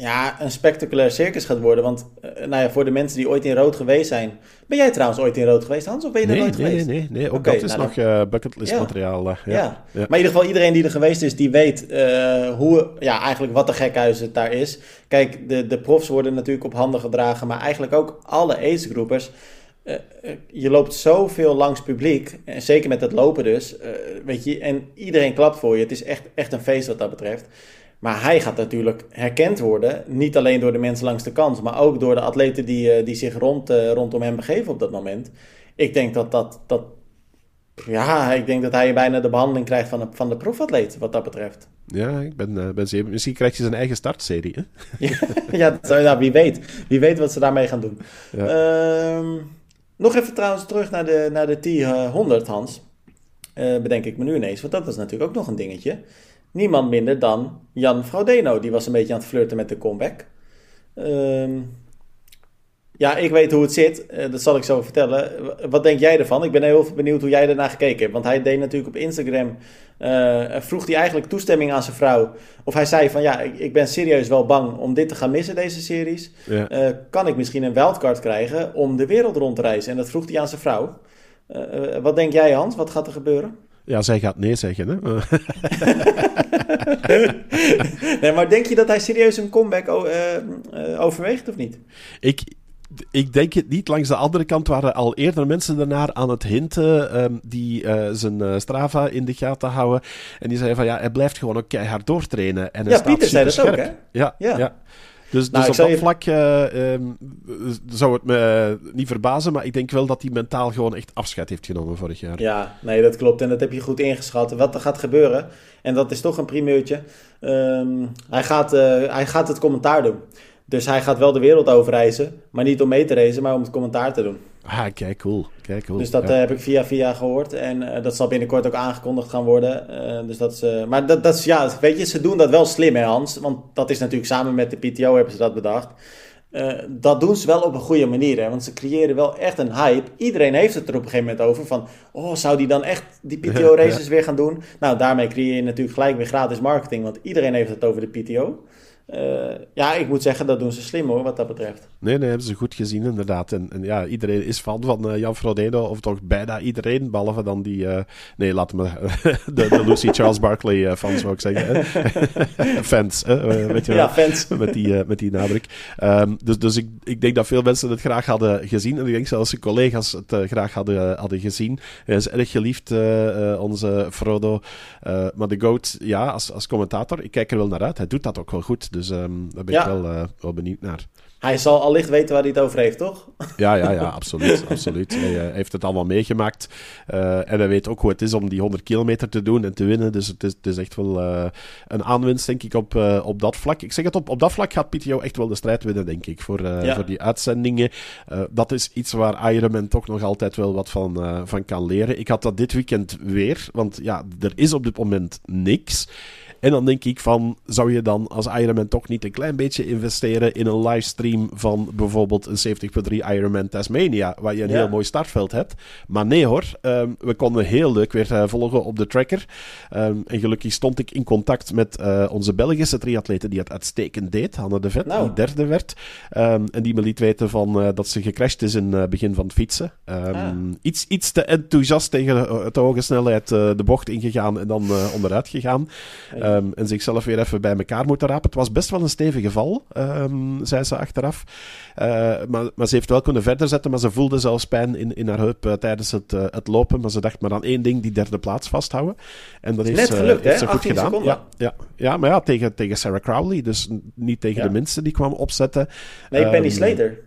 ja, een spectaculair circus gaat worden. Want uh, nou ja, voor de mensen die ooit in rood geweest zijn. Ben jij trouwens ooit in rood geweest, Hans? Of ben je er nooit nee, geweest? Nee, nee, nee. Ook okay, dat is nou, nog uh, bucketlist ja. materiaal. Uh, ja. Ja. Maar in ieder geval iedereen die er geweest is, die weet hoe, ja, eigenlijk wat een gekhuis het daar is. Kijk, de, de profs worden natuurlijk op handen gedragen. Maar eigenlijk ook alle agegroepers. je loopt zoveel langs publiek. En zeker met het lopen dus. weet je, en iedereen klapt voor je. Het is echt, echt een feest wat dat betreft. Maar hij gaat natuurlijk herkend worden. Niet alleen door de mensen langs de kant, maar ook door de atleten die, uh, die zich rond, uh, rondom hem begeven op dat moment. Ik denk dat dat. dat ja, ik denk dat hij bijna de behandeling krijgt van de, van de profatleet, wat dat betreft. Ja, ik ben, uh, ben zeer... Misschien krijgt hij zijn eigen startserie, hè? ja, ja, wie weet. Wie weet wat ze daarmee gaan doen. Ja. Uh, nog even trouwens terug naar de, naar de T100, Hans. bedenk ik me nu ineens, want dat was natuurlijk ook nog een dingetje niemand minder dan Jan Fraudeno. Die was een beetje aan het flirten met de comeback. Um, ja, ik weet hoe het zit. Uh, dat zal ik zo vertellen. Wat denk jij ervan? Ik ben heel benieuwd hoe jij ernaar gekeken hebt. Want hij deed natuurlijk op Instagram... Uh, vroeg hij eigenlijk toestemming aan zijn vrouw. Of hij zei van... Ja, ik, ik ben serieus wel bang om dit te gaan missen, deze series. Ja. Uh, kan ik misschien een wildcard krijgen om de wereld rond te reizen? En dat vroeg hij aan zijn vrouw. wat denk jij, Hans? Wat gaat er gebeuren? Ja, zij gaat nee zeggen, hè? nee, maar denk je dat hij serieus een comeback uh, uh, overweegt of niet? Ik, ik denk het niet. Langs de andere kant waren al eerder mensen ernaar aan het hinten um, die uh, zijn Strava in de gaten houden. En die zeiden van ja, hij blijft gewoon ook keihard doortrainen. En hij ja, Pieter zei dat ook, hè? Ja, ja. ja. Dus, nou, dus op dat vlak uh, um, zou het me niet verbazen, maar ik denk wel dat hij mentaal gewoon echt afscheid heeft genomen vorig jaar. Ja, nee, dat klopt. En dat heb je goed ingeschat. Wat er gaat gebeuren, en dat is toch een primeurtje, um, hij, gaat, uh, hij gaat het commentaar doen. Dus hij gaat wel de wereld overreizen, maar niet om mee te reizen, maar om het commentaar te doen. Ah, kijk, cool. Kijk, cool. Dus dat ja. uh, heb ik via via gehoord. En uh, dat zal binnenkort ook aangekondigd gaan worden. Uh, dus dat is, maar dat, dat is, ja, weet je, ze doen dat wel slim, hè, Hans? Want dat is natuurlijk samen met de PTO hebben ze dat bedacht. dat doen ze wel op een goede manier, hè? Want ze creëren wel echt een hype. Iedereen heeft het er op een gegeven moment over. Van, oh, zou die dan echt die PTO-races ja, weer gaan doen? Nou, daarmee creëer je natuurlijk gelijk weer gratis marketing. Want iedereen heeft het over de PTO. ja, ik moet zeggen, dat doen ze slim hoor, wat dat betreft. Nee, nee, hebben ze goed gezien inderdaad. En, en ja, iedereen is fan van Jan Frodeno, of toch bijna iedereen, behalve dan die... nee, laat me... de, de, Lucy Charles Barkley fans, zou ik zeggen. fans, weet je Ja, fans. Met die, met die nadruk. Um, dus dus ik, ik denk dat veel mensen het graag hadden gezien. En ik denk zelfs zijn collega's het graag hadden, hadden gezien. Hij is erg geliefd, onze Frodo. maar de GOAT, ja, als, als commentator, ik kijk er wel naar uit. Hij doet dat ook wel goed. Dus um, daar ben ik wel, wel benieuwd naar. Hij zal allicht weten waar hij het over heeft, toch? Ja, ja, ja, absoluut. absoluut. Hij uh, heeft het allemaal meegemaakt. Uh, en hij weet ook hoe het is om die 100 kilometer te doen en te winnen. Dus het is, het is echt wel uh, een aanwinst, denk ik, op, op dat vlak. Ik zeg het, op, op dat vlak gaat PTO echt wel de strijd winnen, denk ik, voor, ja. voor die uitzendingen. dat is iets waar Ironman toch nog altijd wel wat van, van kan leren. Ik had dat dit weekend weer, want ja, er is op dit moment niks. En dan denk ik van, zou je dan als Ironman toch niet een klein beetje investeren in een livestream van bijvoorbeeld een 70.3 Ironman Tasmania, waar je een ja. heel mooi startveld hebt. Maar nee hoor, um, we konden heel leuk weer uh, volgen op de tracker. Um, en gelukkig stond ik in contact met uh, onze Belgische triatlete die het uitstekend deed, Hanne de Vet, nou. die derde werd. Um, en die me liet weten van, uh, dat ze gecrashed is in het begin van het fietsen. Ah. iets, iets te enthousiast tegen de hoge snelheid de bocht ingegaan en dan onderuit gegaan. Um, en zichzelf weer even bij elkaar moeten rapen. Het was best wel een stevige val, um, zei ze achteraf. Uh, maar, maar, ze heeft wel kunnen verder zetten, maar ze voelde zelfs pijn in, in haar heup uh, tijdens het, uh, het lopen. Maar ze dacht maar aan één ding, die derde plaats vasthouden. En dat is net gelukt, heeft hè? ze goed gedaan. Ja, ja, ja, maar ja, tegen, tegen Sarah Crowley. Dus niet tegen ja. de minste die kwam opzetten. Nee, Penny um, Slater.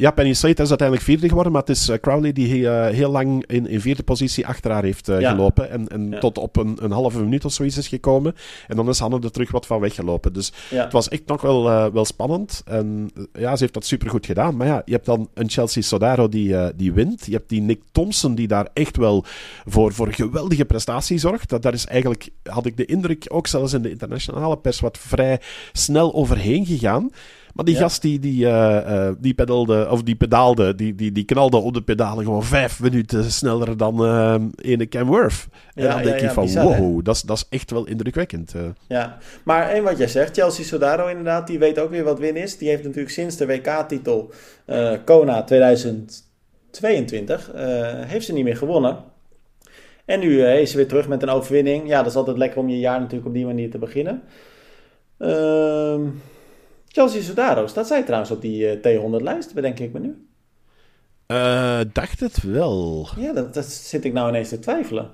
Ja, Penny Slater is uiteindelijk vierde geworden, maar het is uh, Crowley die uh, heel lang in, in vierde positie achter haar heeft ja. gelopen. En, en ja. tot op een, een halve minuut of zoiets is gekomen. En dan is Hanne er terug wat van weggelopen. Dus ja. het was echt nog wel, wel spannend. En ja, ze heeft dat supergoed gedaan. Maar ja, je hebt dan een Chelsea Sodaro die, die wint. Je hebt die Nick Thompson die daar echt wel voor, voor geweldige prestatie zorgt. Dat, daar is eigenlijk, had ik de indruk, ook zelfs in de internationale pers, wat vrij snel overheen gegaan. Maar die ja. gast die, die, uh, uh, die pedalde, of die pedaalde, die, die, die knalde op de pedalen gewoon vijf minuten sneller dan uh, ene Cam Worth. En ja, dan denk ik van, bizar, wow, dat is, dat is echt wel indrukwekkend. Ja, maar en wat jij zegt, Chelsea Sodaro inderdaad, die weet ook weer wat win is. Die heeft natuurlijk sinds de WK-titel Kona 2022, heeft ze niet meer gewonnen. En nu is ze weer terug met een overwinning. Ja, dat is altijd lekker om je jaar natuurlijk op die manier te beginnen. Ehm... Chelsea Sodaro, staat zij trouwens op die uh, T100-lijst, bedenk ik me nu? Uh, dacht het wel. Ja, dat, dat, zit ik nou ineens te twijfelen.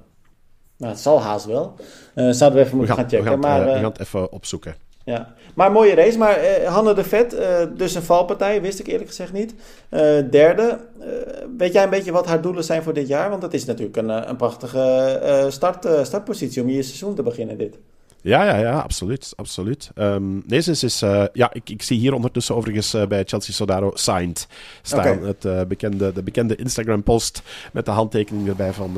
Nou, het zal haast wel. Uh, zouden we even moeten we gaan, gaan, checken. We gaan, maar, uh, we gaan het even opzoeken. Ja, maar mooie race. Maar Hanne de Vet, dus een valpartij, wist ik eerlijk gezegd niet. derde, weet jij een beetje wat haar doelen zijn voor dit jaar? Want het is natuurlijk een, een prachtige start, startpositie om je seizoen te beginnen dit. Ja, ja, ja, absoluut. absoluut. Um, nee, ze is, uh, ja, ik, ik zie hier ondertussen overigens uh, bij Chelsea Sodaro signed staan. Okay. Het, uh, bekende, de bekende Instagram-post met de handtekening erbij van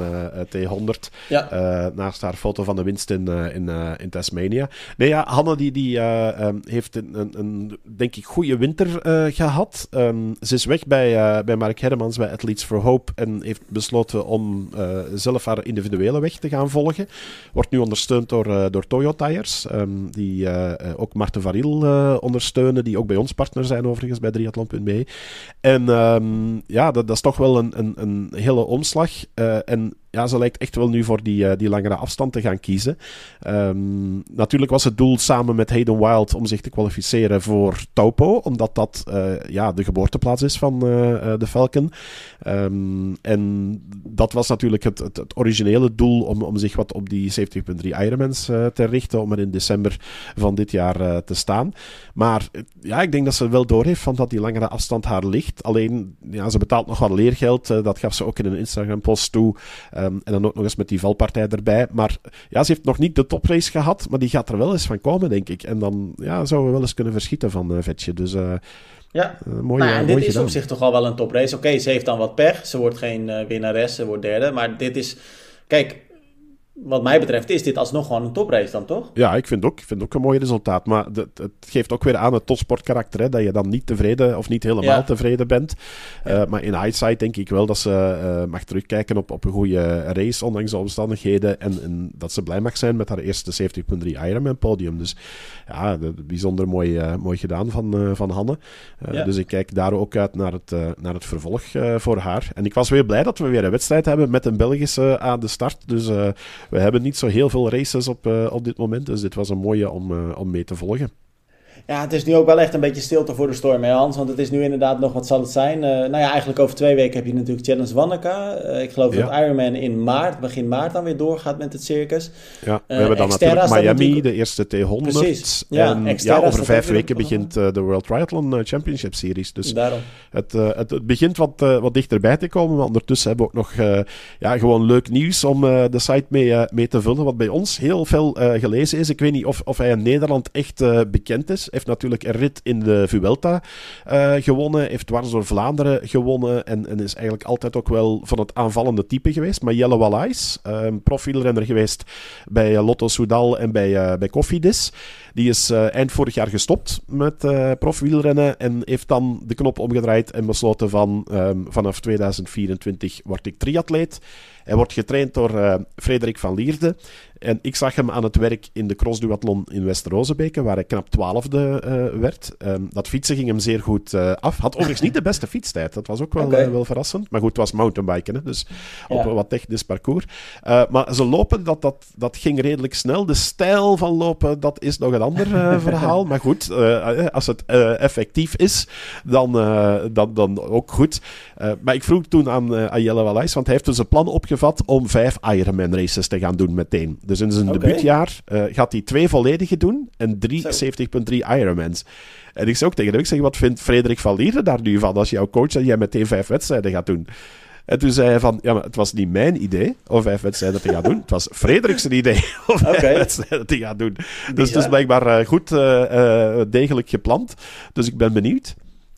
T100. Ja. naast haar foto van de winst in, in, in Tasmania. Nee, ja, Hanne die, die um, heeft een, een, een, denk ik, goede winter gehad. Um, ze is weg bij, bij Mark Hermans bij Athletes for Hope en heeft besloten om zelf haar individuele weg te gaan volgen. Wordt nu ondersteund door, door Toyota tires, die ook Marten Varil ondersteunen, die ook bij ons partner zijn overigens bij triathlon.be. En ja, dat, dat, is toch wel een, een, een hele omslag. En ja, ze lijkt echt wel nu voor die, uh, die langere afstand te gaan kiezen. Um, natuurlijk was het doel samen met Hayden Wild om zich te kwalificeren voor Taupo, omdat dat uh, ja, de geboorteplaats is van uh, de Falcon. Um, en dat was natuurlijk het, het, het, originele doel om, om zich wat op die 70.3 Ironmans te richten, om er in december van dit jaar te staan. Maar ja, ik denk dat ze wel doorheeft van dat die langere afstand haar ligt. Alleen, ja, ze betaalt nog wat leergeld. dat gaf ze ook in een Instagram-post toe. Um, en dan ook nog eens met die valpartij erbij. Maar ja, ze heeft nog niet de toprace gehad, maar die gaat er wel eens van komen, denk ik. En dan ja, zouden we wel eens kunnen verschieten van uh, Vetje. Dus uh, ja, uh, mooi, nou, en dit is op zich toch al wel een toprace. Oké, okay, ze heeft dan wat pech. Ze wordt geen winnares, ze wordt derde. Maar dit is... Kijk, wat mij betreft is dit alsnog gewoon een toprace dan, toch? Ja, ik vind ook, ik vind ook een mooi resultaat. Maar het, het geeft ook weer aan het topsportkarakter, hè, dat je dan niet tevreden of niet helemaal tevreden bent. Uh, maar in hindsight denk ik wel dat ze uh, mag terugkijken op, op een goede race, ondanks de omstandigheden. En, en dat ze blij mag zijn met haar eerste 70.3 Ironman podium. Dus ja, bijzonder mooi, uh, mooi gedaan van, van Hanne. Ja. Dus ik kijk daar ook uit naar het, naar het vervolg voor haar. En ik was weer blij dat we weer een wedstrijd hebben met een Belgische aan de start. Dus we hebben niet zo heel veel races op, uh, op dit moment. Dus dit was een mooie om, uh, om mee te volgen. Ja, het is nu ook wel echt een beetje stilte voor de storm, hè Hans? Want het is nu inderdaad nog, wat zal het zijn? Uh, nou ja, eigenlijk over twee weken heb je natuurlijk Challenge Wanneka. Uh, ik geloof dat Ironman in maart, begin maart dan weer doorgaat met het circus. Ja, we uh, hebben dan natuurlijk Miami, natuurlijk... de eerste T100. Precies. Ja, en ja, over vijf weken begint de World Triathlon Championship Series. Dus Daarom. Het, het, het, begint wat, wat dichterbij te komen, maar ondertussen hebben we ook nog ja, gewoon leuk nieuws om de site mee, mee te vullen. Wat bij ons heel veel gelezen is. Ik weet niet of, of hij in Nederland echt bekend is heeft natuurlijk een rit in de Vuelta uh, gewonnen. Heeft dwars door Vlaanderen gewonnen. En, en, is eigenlijk altijd ook wel van het aanvallende type geweest. Maar Jelle Wallais, uh, profielrenner geweest bij Lotto Soudal en bij, uh, bij Cofidis. Die is eind vorig jaar gestopt met profielrennen. En heeft dan de knop omgedraaid en besloten van um, vanaf 2024 word ik triatleet. Hij wordt getraind door Frederik van Lierde. En ik zag hem aan het werk in de crossduathlon in West-Rozenbeke, waar hij knap twaalfde uh, werd. Um, dat fietsen ging hem zeer goed uh, af. Had overigens niet de beste fietstijd. Dat was ook wel, okay. uh, wel verrassend. Maar goed, het was mountainbiken, hè, dus op een wat technisch parcours. maar ze lopen, dat, dat, dat ging redelijk snel. De stijl van lopen, dat is nog een ander verhaal. Maar goed, als het effectief is, dan, dan, dan ook goed. maar ik vroeg toen aan, Jelle Wallais, want hij heeft dus een plan om vijf Ironman races te gaan doen meteen. Dus in zijn okay. debuutjaar uh, gaat hij twee volledige doen en drie 70.3 Ironmans. En ik zou ook tegen hem zeggen, wat vindt Frederik van Lieren daar nu van als jouw coach dat jij meteen vijf wedstrijden gaat doen? En toen zei hij van, ja, maar het was niet mijn idee om vijf wedstrijden te gaan doen. Het was Frederik's idee om vijf okay. wedstrijden te gaan doen. Dus het is blijkbaar uh, goed uh, degelijk gepland. Dus ik ben benieuwd.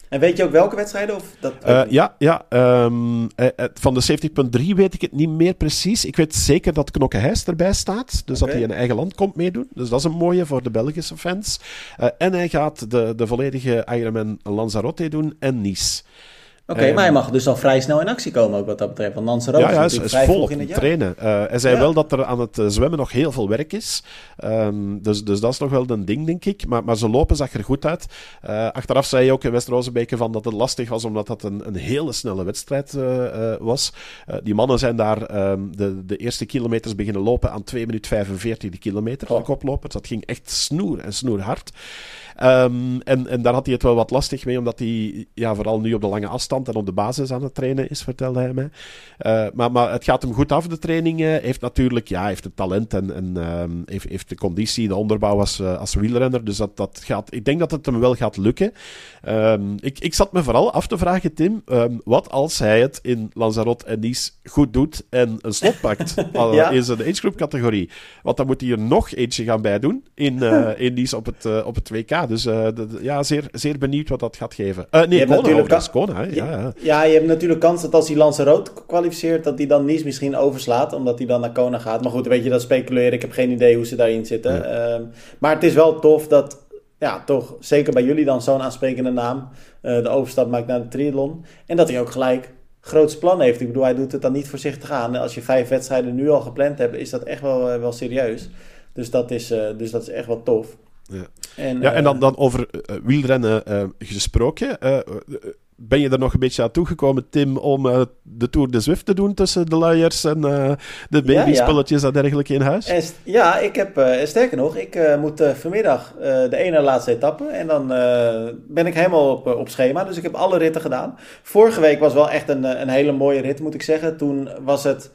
En weet je ook welke wedstrijden? Of dat uh, ja, ja um, van de 70.3 weet ik het niet meer precies. Ik weet zeker dat Knokke Heijs erbij staat. Dus okay. dat hij in eigen land komt meedoen. Dus dat is een mooie voor de Belgische fans. Uh, en hij gaat de, de volledige Ironman Lanzarote doen en Nice. Oké, okay, um, maar hij mag dus al vrij snel in actie komen, ook wat dat betreft. Want ja, ja, is, is vol op het trainen. Uh, hij zei ja. wel dat er aan het zwemmen nog heel veel werk is. Um, dus, dus dat is nog wel een ding, denk ik. Maar, maar ze lopen zag er goed uit. Uh, achteraf zei hij ook in West-Rozenbeke van dat het lastig was, omdat dat een, een hele snelle wedstrijd uh, was. die mannen zijn daar um, de, de eerste kilometers beginnen lopen aan 2 minuten 45 de kilometer, oh. de koplopers. Dat ging echt snoer en snoer hard. Um, en, en daar had hij het wel wat lastig mee, omdat hij ja, vooral nu op de lange afstand en op de basis aan het trainen is, vertelde hij mij. Uh, maar, maar het gaat hem goed af, de training. Heeft natuurlijk ja, heeft het talent en, en um, heeft, heeft de conditie, de onderbouw als, uh, als wielrenner. Dus dat, dat gaat, ik denk dat het hem wel gaat lukken. Um, ik, ik zat me vooral af te vragen, Tim, wat als hij het in Lanzarote en Nice goed doet en een slot pakt ja. in zijn age group categorie? Want dan moet hij er nog eentje gaan bij doen in, in Nice op het, op het WK. Dus de, ja, zeer, zeer benieuwd wat dat gaat geven. Nee, Kona, natuurlijk oh, Kona, hè? Ja, ja. ja, je hebt natuurlijk kans dat als hij Lanzarote kwalificeert, dat hij dan Nice misschien overslaat, omdat hij dan naar Kona gaat. Maar goed, weet je, dat speculeren. Ik heb geen idee hoe ze daarin zitten. Ja. Uh, maar het is wel tof dat, ja, toch, zeker bij jullie dan zo'n aansprekende naam, uh, de overstap maakt naar de triathlon. En dat hij ook gelijk groots plan heeft. Ik bedoel, hij doet het dan niet voorzichtig aan. Als je vijf wedstrijden nu al gepland hebt, is dat echt wel, uh, wel serieus. Dus dat, is, uh, dus dat is echt wel tof. Ja, en, ja, en dan, dan over uh, wielrennen uh, gesproken. Ben je er nog een beetje aan toegekomen, Tim, om de Tour de Zwift te doen tussen de luiers en de babyspulletjes ja, ja. en dergelijke in huis? En, ja, ik heb, sterker nog, ik moet vanmiddag de ene laatste etappe en dan ben ik helemaal op, op schema. Dus ik heb alle ritten gedaan. Vorige week was wel echt een, een hele mooie rit, moet ik zeggen. Toen was het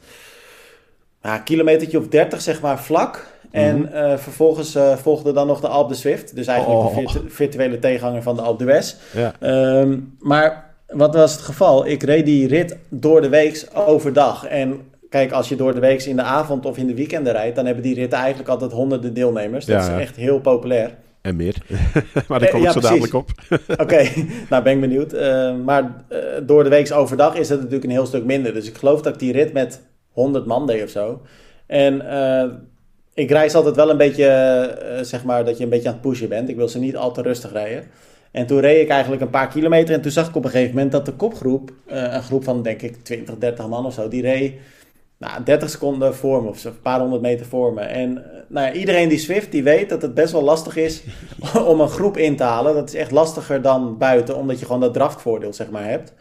een kilometertje of 30, zeg maar, vlak. En mm -hmm. uh, vervolgens uh, volgde dan nog de Alpe de Swift. Dus eigenlijk oh. de virtu virtuele tegenhanger van de Alpe d'Huez. Ja. Um, maar wat was het geval? Ik reed die rit door de week overdag. En kijk, als je door de week in de avond of in de weekenden rijdt... dan hebben die ritten eigenlijk altijd honderden deelnemers. Dat ja, is echt heel populair. En meer. maar daar kom ik ja, zo dadelijk op. Oké, okay. nou ben ik benieuwd. Uh, maar door de week overdag is het natuurlijk een heel stuk minder. Dus ik geloof dat ik die rit met 100 man deed of zo. En ik reis altijd wel een beetje, zeg maar, dat je een beetje aan het pushen bent. Ik wil ze niet al te rustig rijden. En toen reed ik eigenlijk een paar kilometer en toen zag ik op een gegeven moment dat de kopgroep, een groep van denk ik 20, 30 man of zo, die reed nou, 30 seconden voor me of een paar honderd meter voor me. En nou ja, iedereen die Swift, die weet dat het best wel lastig is om een groep in te halen. Dat is echt lastiger dan buiten, omdat je gewoon dat draftvoordeel zeg maar hebt.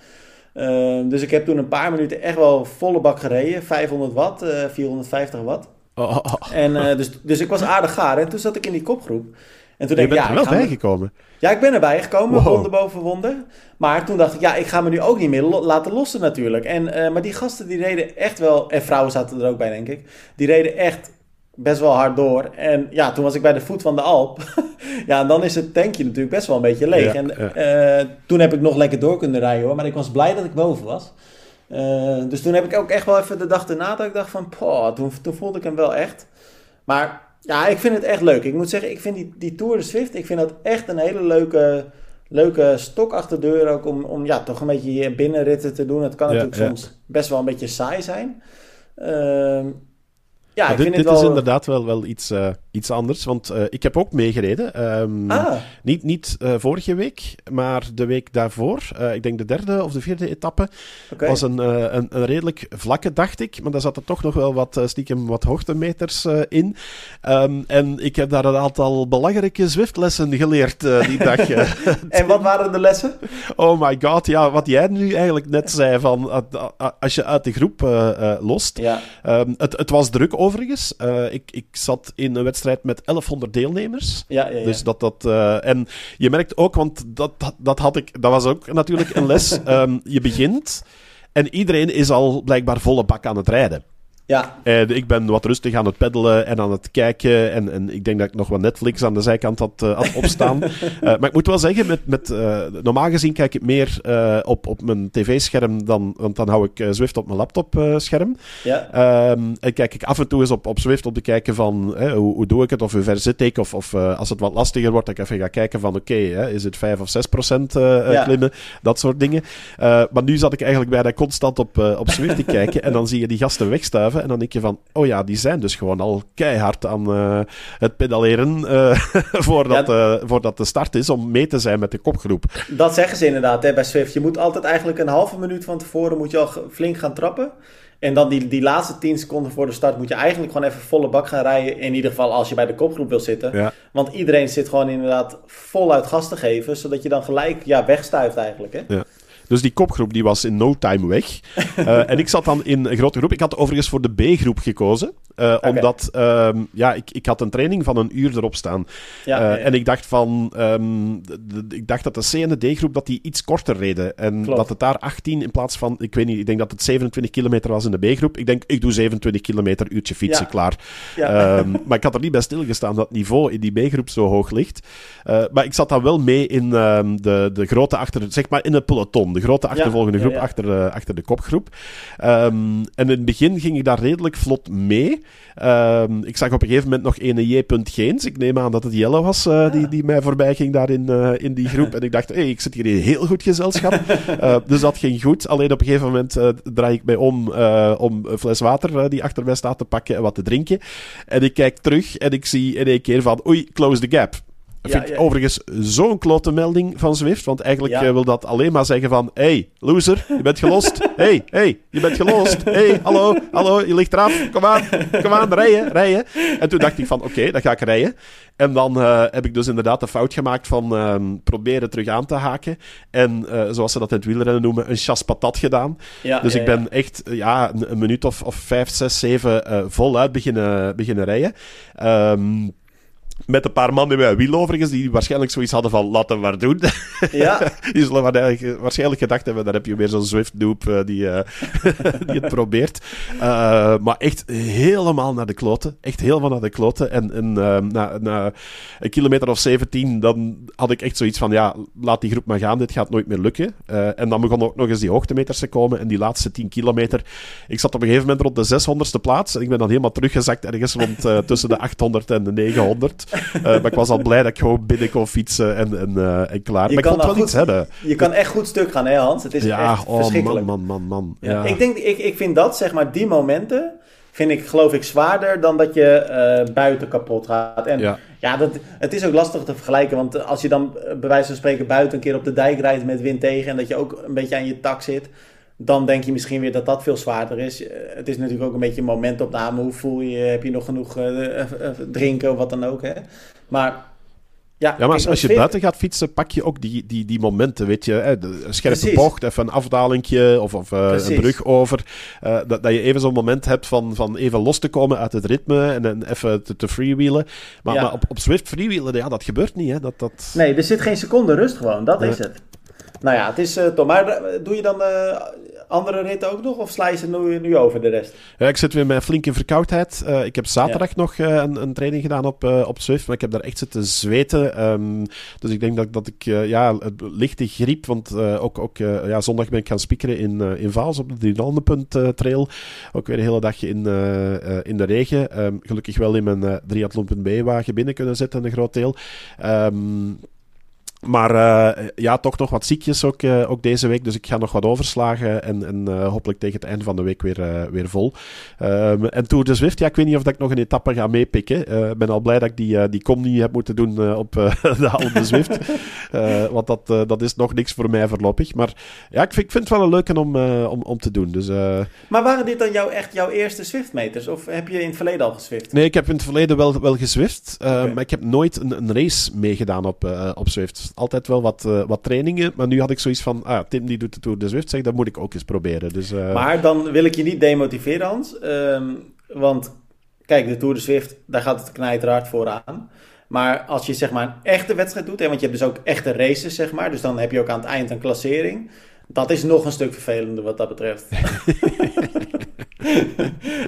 Ehm, dus ik heb toen een paar minuten echt wel volle bak gereden. 500 watt, uh, 450 watt. Oh. En, uh, dus, dus ik was aardig gaar. En toen zat ik in die kopgroep. En toen je denk bent ja, er wel bijgekomen. Ja, ik ben erbij gekomen, wow. wonder boven wonder. Maar toen dacht ik, ja, ik ga me nu ook niet meer laten lossen natuurlijk. En, uh, maar die gasten die reden echt wel, en vrouwen zaten er ook bij denk ik, die reden echt best wel hard door. En ja, toen was ik bij de voet van de Alp. ja, en dan is het tankje natuurlijk best wel een beetje leeg. en uh, toen heb ik nog lekker door kunnen rijden hoor, maar ik was blij dat ik boven was. Uh, dus toen heb ik ook echt wel even de dag erna dat ik dacht van, poh, toen, toen voelde ik hem wel echt. Maar ja, ik vind het echt leuk. Ik moet zeggen, ik vind die, die Tour de Swift, ik vind dat echt een hele leuke, leuke stok achter de deur ook om, om ja, toch een beetje je binnenritten te doen. Het kan natuurlijk soms best wel een beetje saai zijn. Uh, ja, ik dit, vind dit wel... is inderdaad wel, wel iets, uh, iets anders, want uh, ik heb ook meegereden. Um, ah. Niet, niet uh, vorige week, maar de week daarvoor. ik denk de derde of de vierde etappe. Okay. was een, een, een, redelijk vlakke, dacht ik. Maar daar zaten toch nog wel wat, stiekem wat hoogtemeters in. Um, en ik heb daar een aantal belangrijke Zwift-lessen geleerd die dag. en wat waren de lessen? Oh my god, ja, wat jij nu eigenlijk net zei, van als je uit de groep lost. Ja. Um, het, het was druk overigens. Ik, ik zat in een wedstrijd met 1100 deelnemers. Ja, ja, ja. Dus dat, dat, uh, en je merkt ook, want dat, dat, dat, had ik, dat was ook natuurlijk een les. um, je begint en iedereen is al blijkbaar volle bak aan het rijden. Ja. En ik ben wat rustig aan het peddelen en aan het kijken. En, en ik denk dat ik nog wat Netflix aan de zijkant had, uh, had opstaan. uh, maar ik moet wel zeggen, met, met, uh, normaal gezien kijk ik meer op, op mijn tv-scherm dan... Want dan hou ik Zwift op mijn laptop-scherm. ja. Um, en kijk ik af en toe eens op, op Zwift om te kijken van... hoe, hoe doe ik het? Of hoe ver zit ik? Of, of als het wat lastiger wordt, dat ik even ga kijken van... Oké, okay, is het 5 of 6 procent ja. klimmen? Dat soort dingen. maar nu zat ik eigenlijk bijna constant op, op Zwift te kijken. En dan zie je die gasten wegstuiven. En dan denk je van, oh ja, die zijn dus gewoon al keihard aan uh, het pedaleren uh, voordat, ja, uh, voordat de start is om mee te zijn met de kopgroep. Dat zeggen ze inderdaad hè, bij Swift. Je moet altijd eigenlijk een halve minuut van tevoren moet je al flink gaan trappen. En dan die, die laatste 10 seconden voor de start moet je eigenlijk gewoon even volle bak gaan rijden. In ieder geval als je bij de kopgroep wil zitten. Ja. Want iedereen zit gewoon inderdaad voluit gas te geven. Zodat je dan gelijk ja, wegstuift eigenlijk. Hè? Ja. Dus die kopgroep die was in no time weg. Uh, en ik zat dan in een grote groep. Ik had overigens voor de B-groep gekozen. Uh, okay. Omdat um, ja, ik, ik had een training van een uur erop staan. Ja, uh, ja, ja. En ik dacht van um, de, de, ik dacht dat de C en de D-groep dat die iets korter reden. En Klopt. dat het daar 18 in plaats van, ik weet niet, ik denk dat het 27 kilometer was in de B-groep. Ik denk, ik doe 27 kilometer, uurtje fietsen, klaar. Um, maar ik had er niet bij stilgestaan dat het niveau in die B-groep zo hoog ligt. maar ik zat dan wel mee in de, de grote achter, zeg maar in het peloton. De grote achtervolgende groep achter, achter de kopgroep. en in het begin ging ik daar redelijk vlot mee. Um, ik zag op een gegeven moment nog een J. Geens. Ik neem aan dat het Jelle was uh, die, die mij voorbij ging daar in, uh, in die groep. En ik dacht, hey, ik zit hier in heel goed gezelschap. uh, dus dat ging goed. Alleen op een gegeven moment draai ik mij om om een fles water die achter mij staat te pakken en wat te drinken. En ik kijk terug en ik zie in één keer van, oei, close the gap. Vind ik overigens zo'n klote melding van Zwift. Want eigenlijk uh, wil dat alleen maar zeggen van... Hey, loser, je bent gelost. hey, hey, je bent gelost. hey, hallo, hallo, je ligt eraf. Kom aan, kom aan, rijden, rijden. En toen dacht ik van, oké, okay, dan ga ik rijden. En dan uh, heb ik dus inderdaad de fout gemaakt van uh, proberen terug aan te haken. En uh, zoals ze dat in het wielrennen noemen, een chas patat gedaan. Ja, dus ja, ik ben echt ja, een, een, minuut of, of vijf, zes, zeven voluit beginnen, beginnen rijden. Um, met een paar man in mijn wiel overigens, die waarschijnlijk zoiets hadden van, laat hem maar doen. Ja. die zullen waarschijnlijk gedacht hebben, daar heb je weer zo'n Zwift-noob uh, die, uh, die het probeert. Uh, maar echt helemaal naar de kloten. Echt helemaal naar de kloten. En, en na, na, een kilometer of 17, dan had ik echt zoiets van, ja, laat die groep maar gaan, dit gaat nooit meer lukken. en dan begonnen ook nog eens die hoogtemeters te komen. En die laatste 10 kilometer, ik zat op een gegeven moment rond de 600ste plaats. En ik ben dan helemaal teruggezakt ergens rond tussen de 800 en de 900. Uh, maar ik was al blij dat ik gewoon binnen kon fietsen en, en, uh, en klaar. Je maar ik vond wel goed, iets hebben. Je kan echt goed stuk gaan, hè Hans? Het is ja, echt oh, verschrikkelijk. man, man, man, man. Ja. Ik, denk, ik, ik vind dat, zeg maar, die momenten... vind ik, geloof ik, zwaarder dan dat je eh, buiten kapot gaat. En ja, ja dat, het is ook lastig te vergelijken. Want als je dan bij wijze van spreken buiten een keer op de dijk rijdt met wind tegen. En dat je ook een beetje aan je tak zit. Dan denk je misschien weer dat dat veel zwaarder is. Eh, het is natuurlijk ook een beetje een momentopname. Hoe voel je je? Heb je nog genoeg drinken of wat dan ook. Hè? Maar ja, ja, maar als, je buiten gaat fietsen, pak je ook die, die, die momenten, weet je. Hè, een scherpe bocht, even een afdalingje of, of uh, een brug over. Uh, dat, dat je even zo'n moment hebt van, van even los te komen uit het ritme en, en even te, te freewheelen. Maar, maar op, op Swift freewheelen, ja, dat gebeurt niet. Hè. Dat, dat... Nee, er zit geen seconde rust gewoon, dat is het. Nou ja, het is uh, toch. Maar doe je dan andere ritten ook nog? Of sla je ze nu, nu over de rest? Ja, ik zit weer met flinke verkoudheid. Uh, ik heb zaterdag nog uh, een, een, training gedaan op, uh, op Zwift, maar ik heb daar echt zitten zweten. Um, dus ik denk dat, dat ik ja, het lichte griep, want ook, ook ja, zondag ben ik gaan spiekeren in, in Vaals op de Punt trail. Ook weer een hele dagje in, in de regen. Um, gelukkig wel in mijn triathlon.b wagen binnen kunnen zetten, een groot deel. Um, maar uh, ja, toch nog wat ziekjes ook, uh, ook deze week. Dus ik ga nog wat overslagen. En, en uh, hopelijk tegen het einde van de week weer, weer vol. Um, en Tour de Zwift, ja, ik weet niet of dat ik nog een etappe ga meepikken. Ik ben al blij dat ik die, die kom niet heb moeten doen op de Alpe Zwift. want dat, dat is nog niks voor mij voorlopig. Maar ja, ik vind, ik vind het wel een leuke om, om, om te doen. Dus, maar waren dit dan jouw, echt jouw eerste Zwift-meters? Of heb je in het verleden al gezwift? Nee, ik heb in het verleden wel, wel gezwift. Okay. Maar ik heb nooit een, een race meegedaan op, op Zwift altijd wel wat, uh, wat trainingen. Maar nu had ik zoiets van, ah, Tim die doet de Tour de Zwift, zeg, dat moet ik ook eens proberen. Dus, uh... Maar dan wil ik je niet demotiveren, Hans. Um, want kijk, de Tour de Zwift, daar gaat het knijterhard vooraan. Maar als je zeg maar een echte wedstrijd doet, hè, want je hebt dus ook echte races, zeg maar. Dus dan heb je ook aan het eind een klassering. Dat is nog een stuk vervelender wat dat betreft.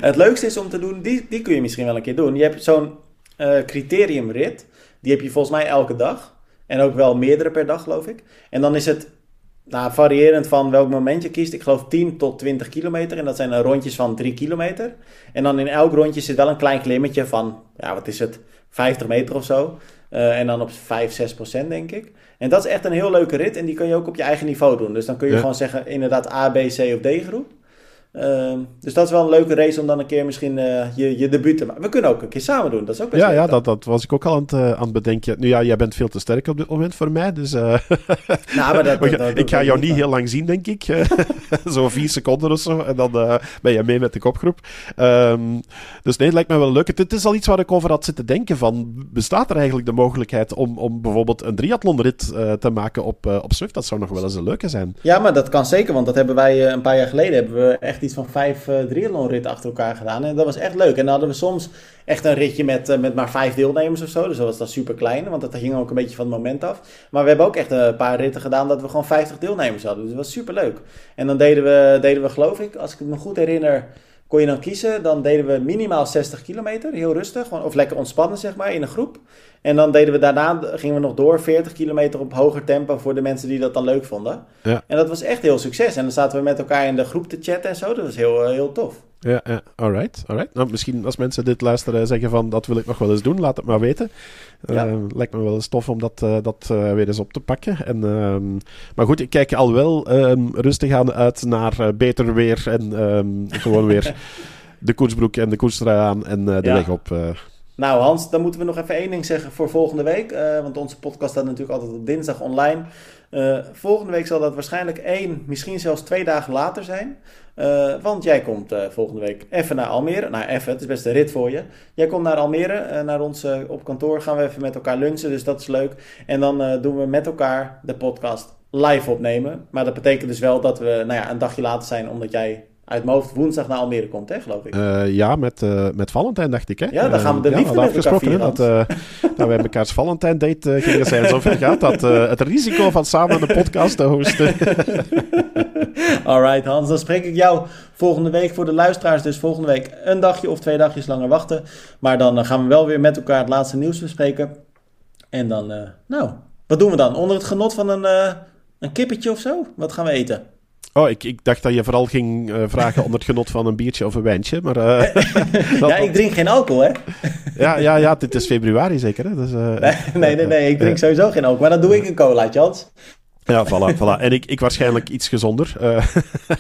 het leukste is om te doen, die, die kun je misschien wel een keer doen. Je hebt zo'n uh, criteriumrit. Die heb je volgens mij elke dag. En ook wel meerdere per dag, geloof ik. En dan is het nou, variërend van welk moment je kiest. Ik geloof 10 tot 20 kilometer. En dat zijn rondjes van 3 kilometer. En dan in elk rondje zit wel een klein klimmetje van, ja, wat is het, 50 meter of zo. Uh, en dan op 5, 6 procent, denk ik. En dat is echt een heel leuke rit. En die kun je ook op je eigen niveau doen. Dus dan kun je gewoon zeggen, inderdaad A, B, C of D groep. Ehm, dus dat is wel een leuke race om dan een keer misschien uh, je, je debuut te maken. We kunnen ook een keer samen doen, dat is ook best Ja, ja dat, dat was ik ook al aan het, uh, aan het bedenken. Nu ja, jij bent veel te sterk op dit moment voor mij, dus... Uh, nou, maar dat, dat, ik ga jou niet heel lang zien, denk ik. zo vier seconden of zo, en dan ben je mee met de kopgroep. Um, dus nee, het lijkt me wel leuk. Het, het, is al iets waar ik over had zitten denken van... Bestaat er eigenlijk de mogelijkheid om, om bijvoorbeeld een triathlonrit te maken op, op Swift? Dat zou nog wel eens een leuke zijn. Ja, maar dat kan zeker, want dat hebben wij een paar jaar geleden... hebben we echt iets van vijf uh, triathlonritten achter elkaar gedaan. En dat was echt leuk. En dan hadden we soms echt een ritje met, uh, met maar vijf deelnemers of zo. Dus dat was dan super klein, want dat ging ook een beetje van het moment af. Maar we hebben ook echt een paar ritten gedaan dat we gewoon 50 deelnemers hadden. Dus dat was super leuk. En dan deden we, deden we geloof ik, als ik me goed herinner kon je dan kiezen. Dan deden we minimaal 60 kilometer, heel rustig. Of lekker ontspannen, zeg maar, in een groep. En dan deden we daarna, gingen we nog door 40 kilometer op hoger tempo voor de mensen die dat dan leuk vonden. Ja. En dat was echt heel succes. En dan zaten we met elkaar in de groep te chatten en zo. Dat was heel, heel tof. Ja, ja. alright, alright. Nou, misschien als mensen dit luisteren zeggen van dat wil ik nog wel eens doen, laat het maar weten. Ja. Uh, lijkt me wel eens tof om dat, uh, dat uh, weer eens op te pakken. En, ehm, maar goed, ik kijk al wel um, rustig aan uit naar beter weer en um, gewoon weer de koersbroek en de koerstrui aan en de ja. weg op. Nou Hans, dan moeten we nog even één ding zeggen voor volgende week. want onze podcast staat natuurlijk altijd op dinsdag online. volgende week zal dat waarschijnlijk één, misschien zelfs twee dagen later zijn. Uh, want jij komt volgende week even naar Almere. Nou, even, het is best een rit voor je. Jij komt naar Almere, naar ons op kantoor. Gaan we even met elkaar lunchen, dus dat is leuk. En dan doen we met elkaar de podcast live opnemen. Maar dat betekent dus wel dat we nou ja, een dagje later zijn, omdat jij uit mijn hoofd woensdag naar Almere komt, hè, geloof ik. Uh, ja, met, uh, met Valentijn, dacht ik. Hè? Ja, dan gaan we de uh, liefde ja, met elkaar vieren, dat, we hebben elkaars Valentijn-date gingen zijn. Zover gaat dat het risico van samen een podcast te hosten. Alright, Hans. Dan spreek ik jou volgende week voor de luisteraars. Dus volgende week een dagje of twee dagjes langer wachten. Maar dan gaan we wel weer met elkaar het laatste nieuws bespreken. En dan, nou, wat doen we dan? Onder het genot van een, een kippetje of zo? Wat gaan we eten? Oh, ik, ik dacht dat je vooral ging uh, vragen onder het genot van een biertje of een wijntje. Maar, uh, ja, ik drink geen alcohol, hè? ja, ja, ja, dit is februari zeker, hè? Dus, uh, nee, nee, nee, ik drink sowieso geen alcohol. Maar dan doe ik een colaatje, Hans. Ja, voilà, voilà. En ik, ik waarschijnlijk iets gezonder, uh,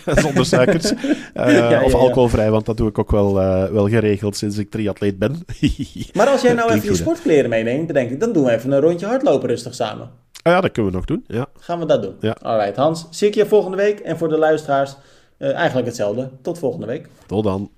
zonder suikers. Uh, ja, ja, of alcoholvrij, want dat doe ik ook wel, uh, wel geregeld sinds ik triatleet ben. maar als jij nou even je sportkleren meeneemt, denk ik, dan doen we even een rondje hardlopen rustig samen. Ah ja, dat kunnen we nog doen, ja. Gaan we dat doen. Ja. Alright, Hans, zie ik je volgende week. En voor de luisteraars eigenlijk hetzelfde. Tot volgende week. Tot dan.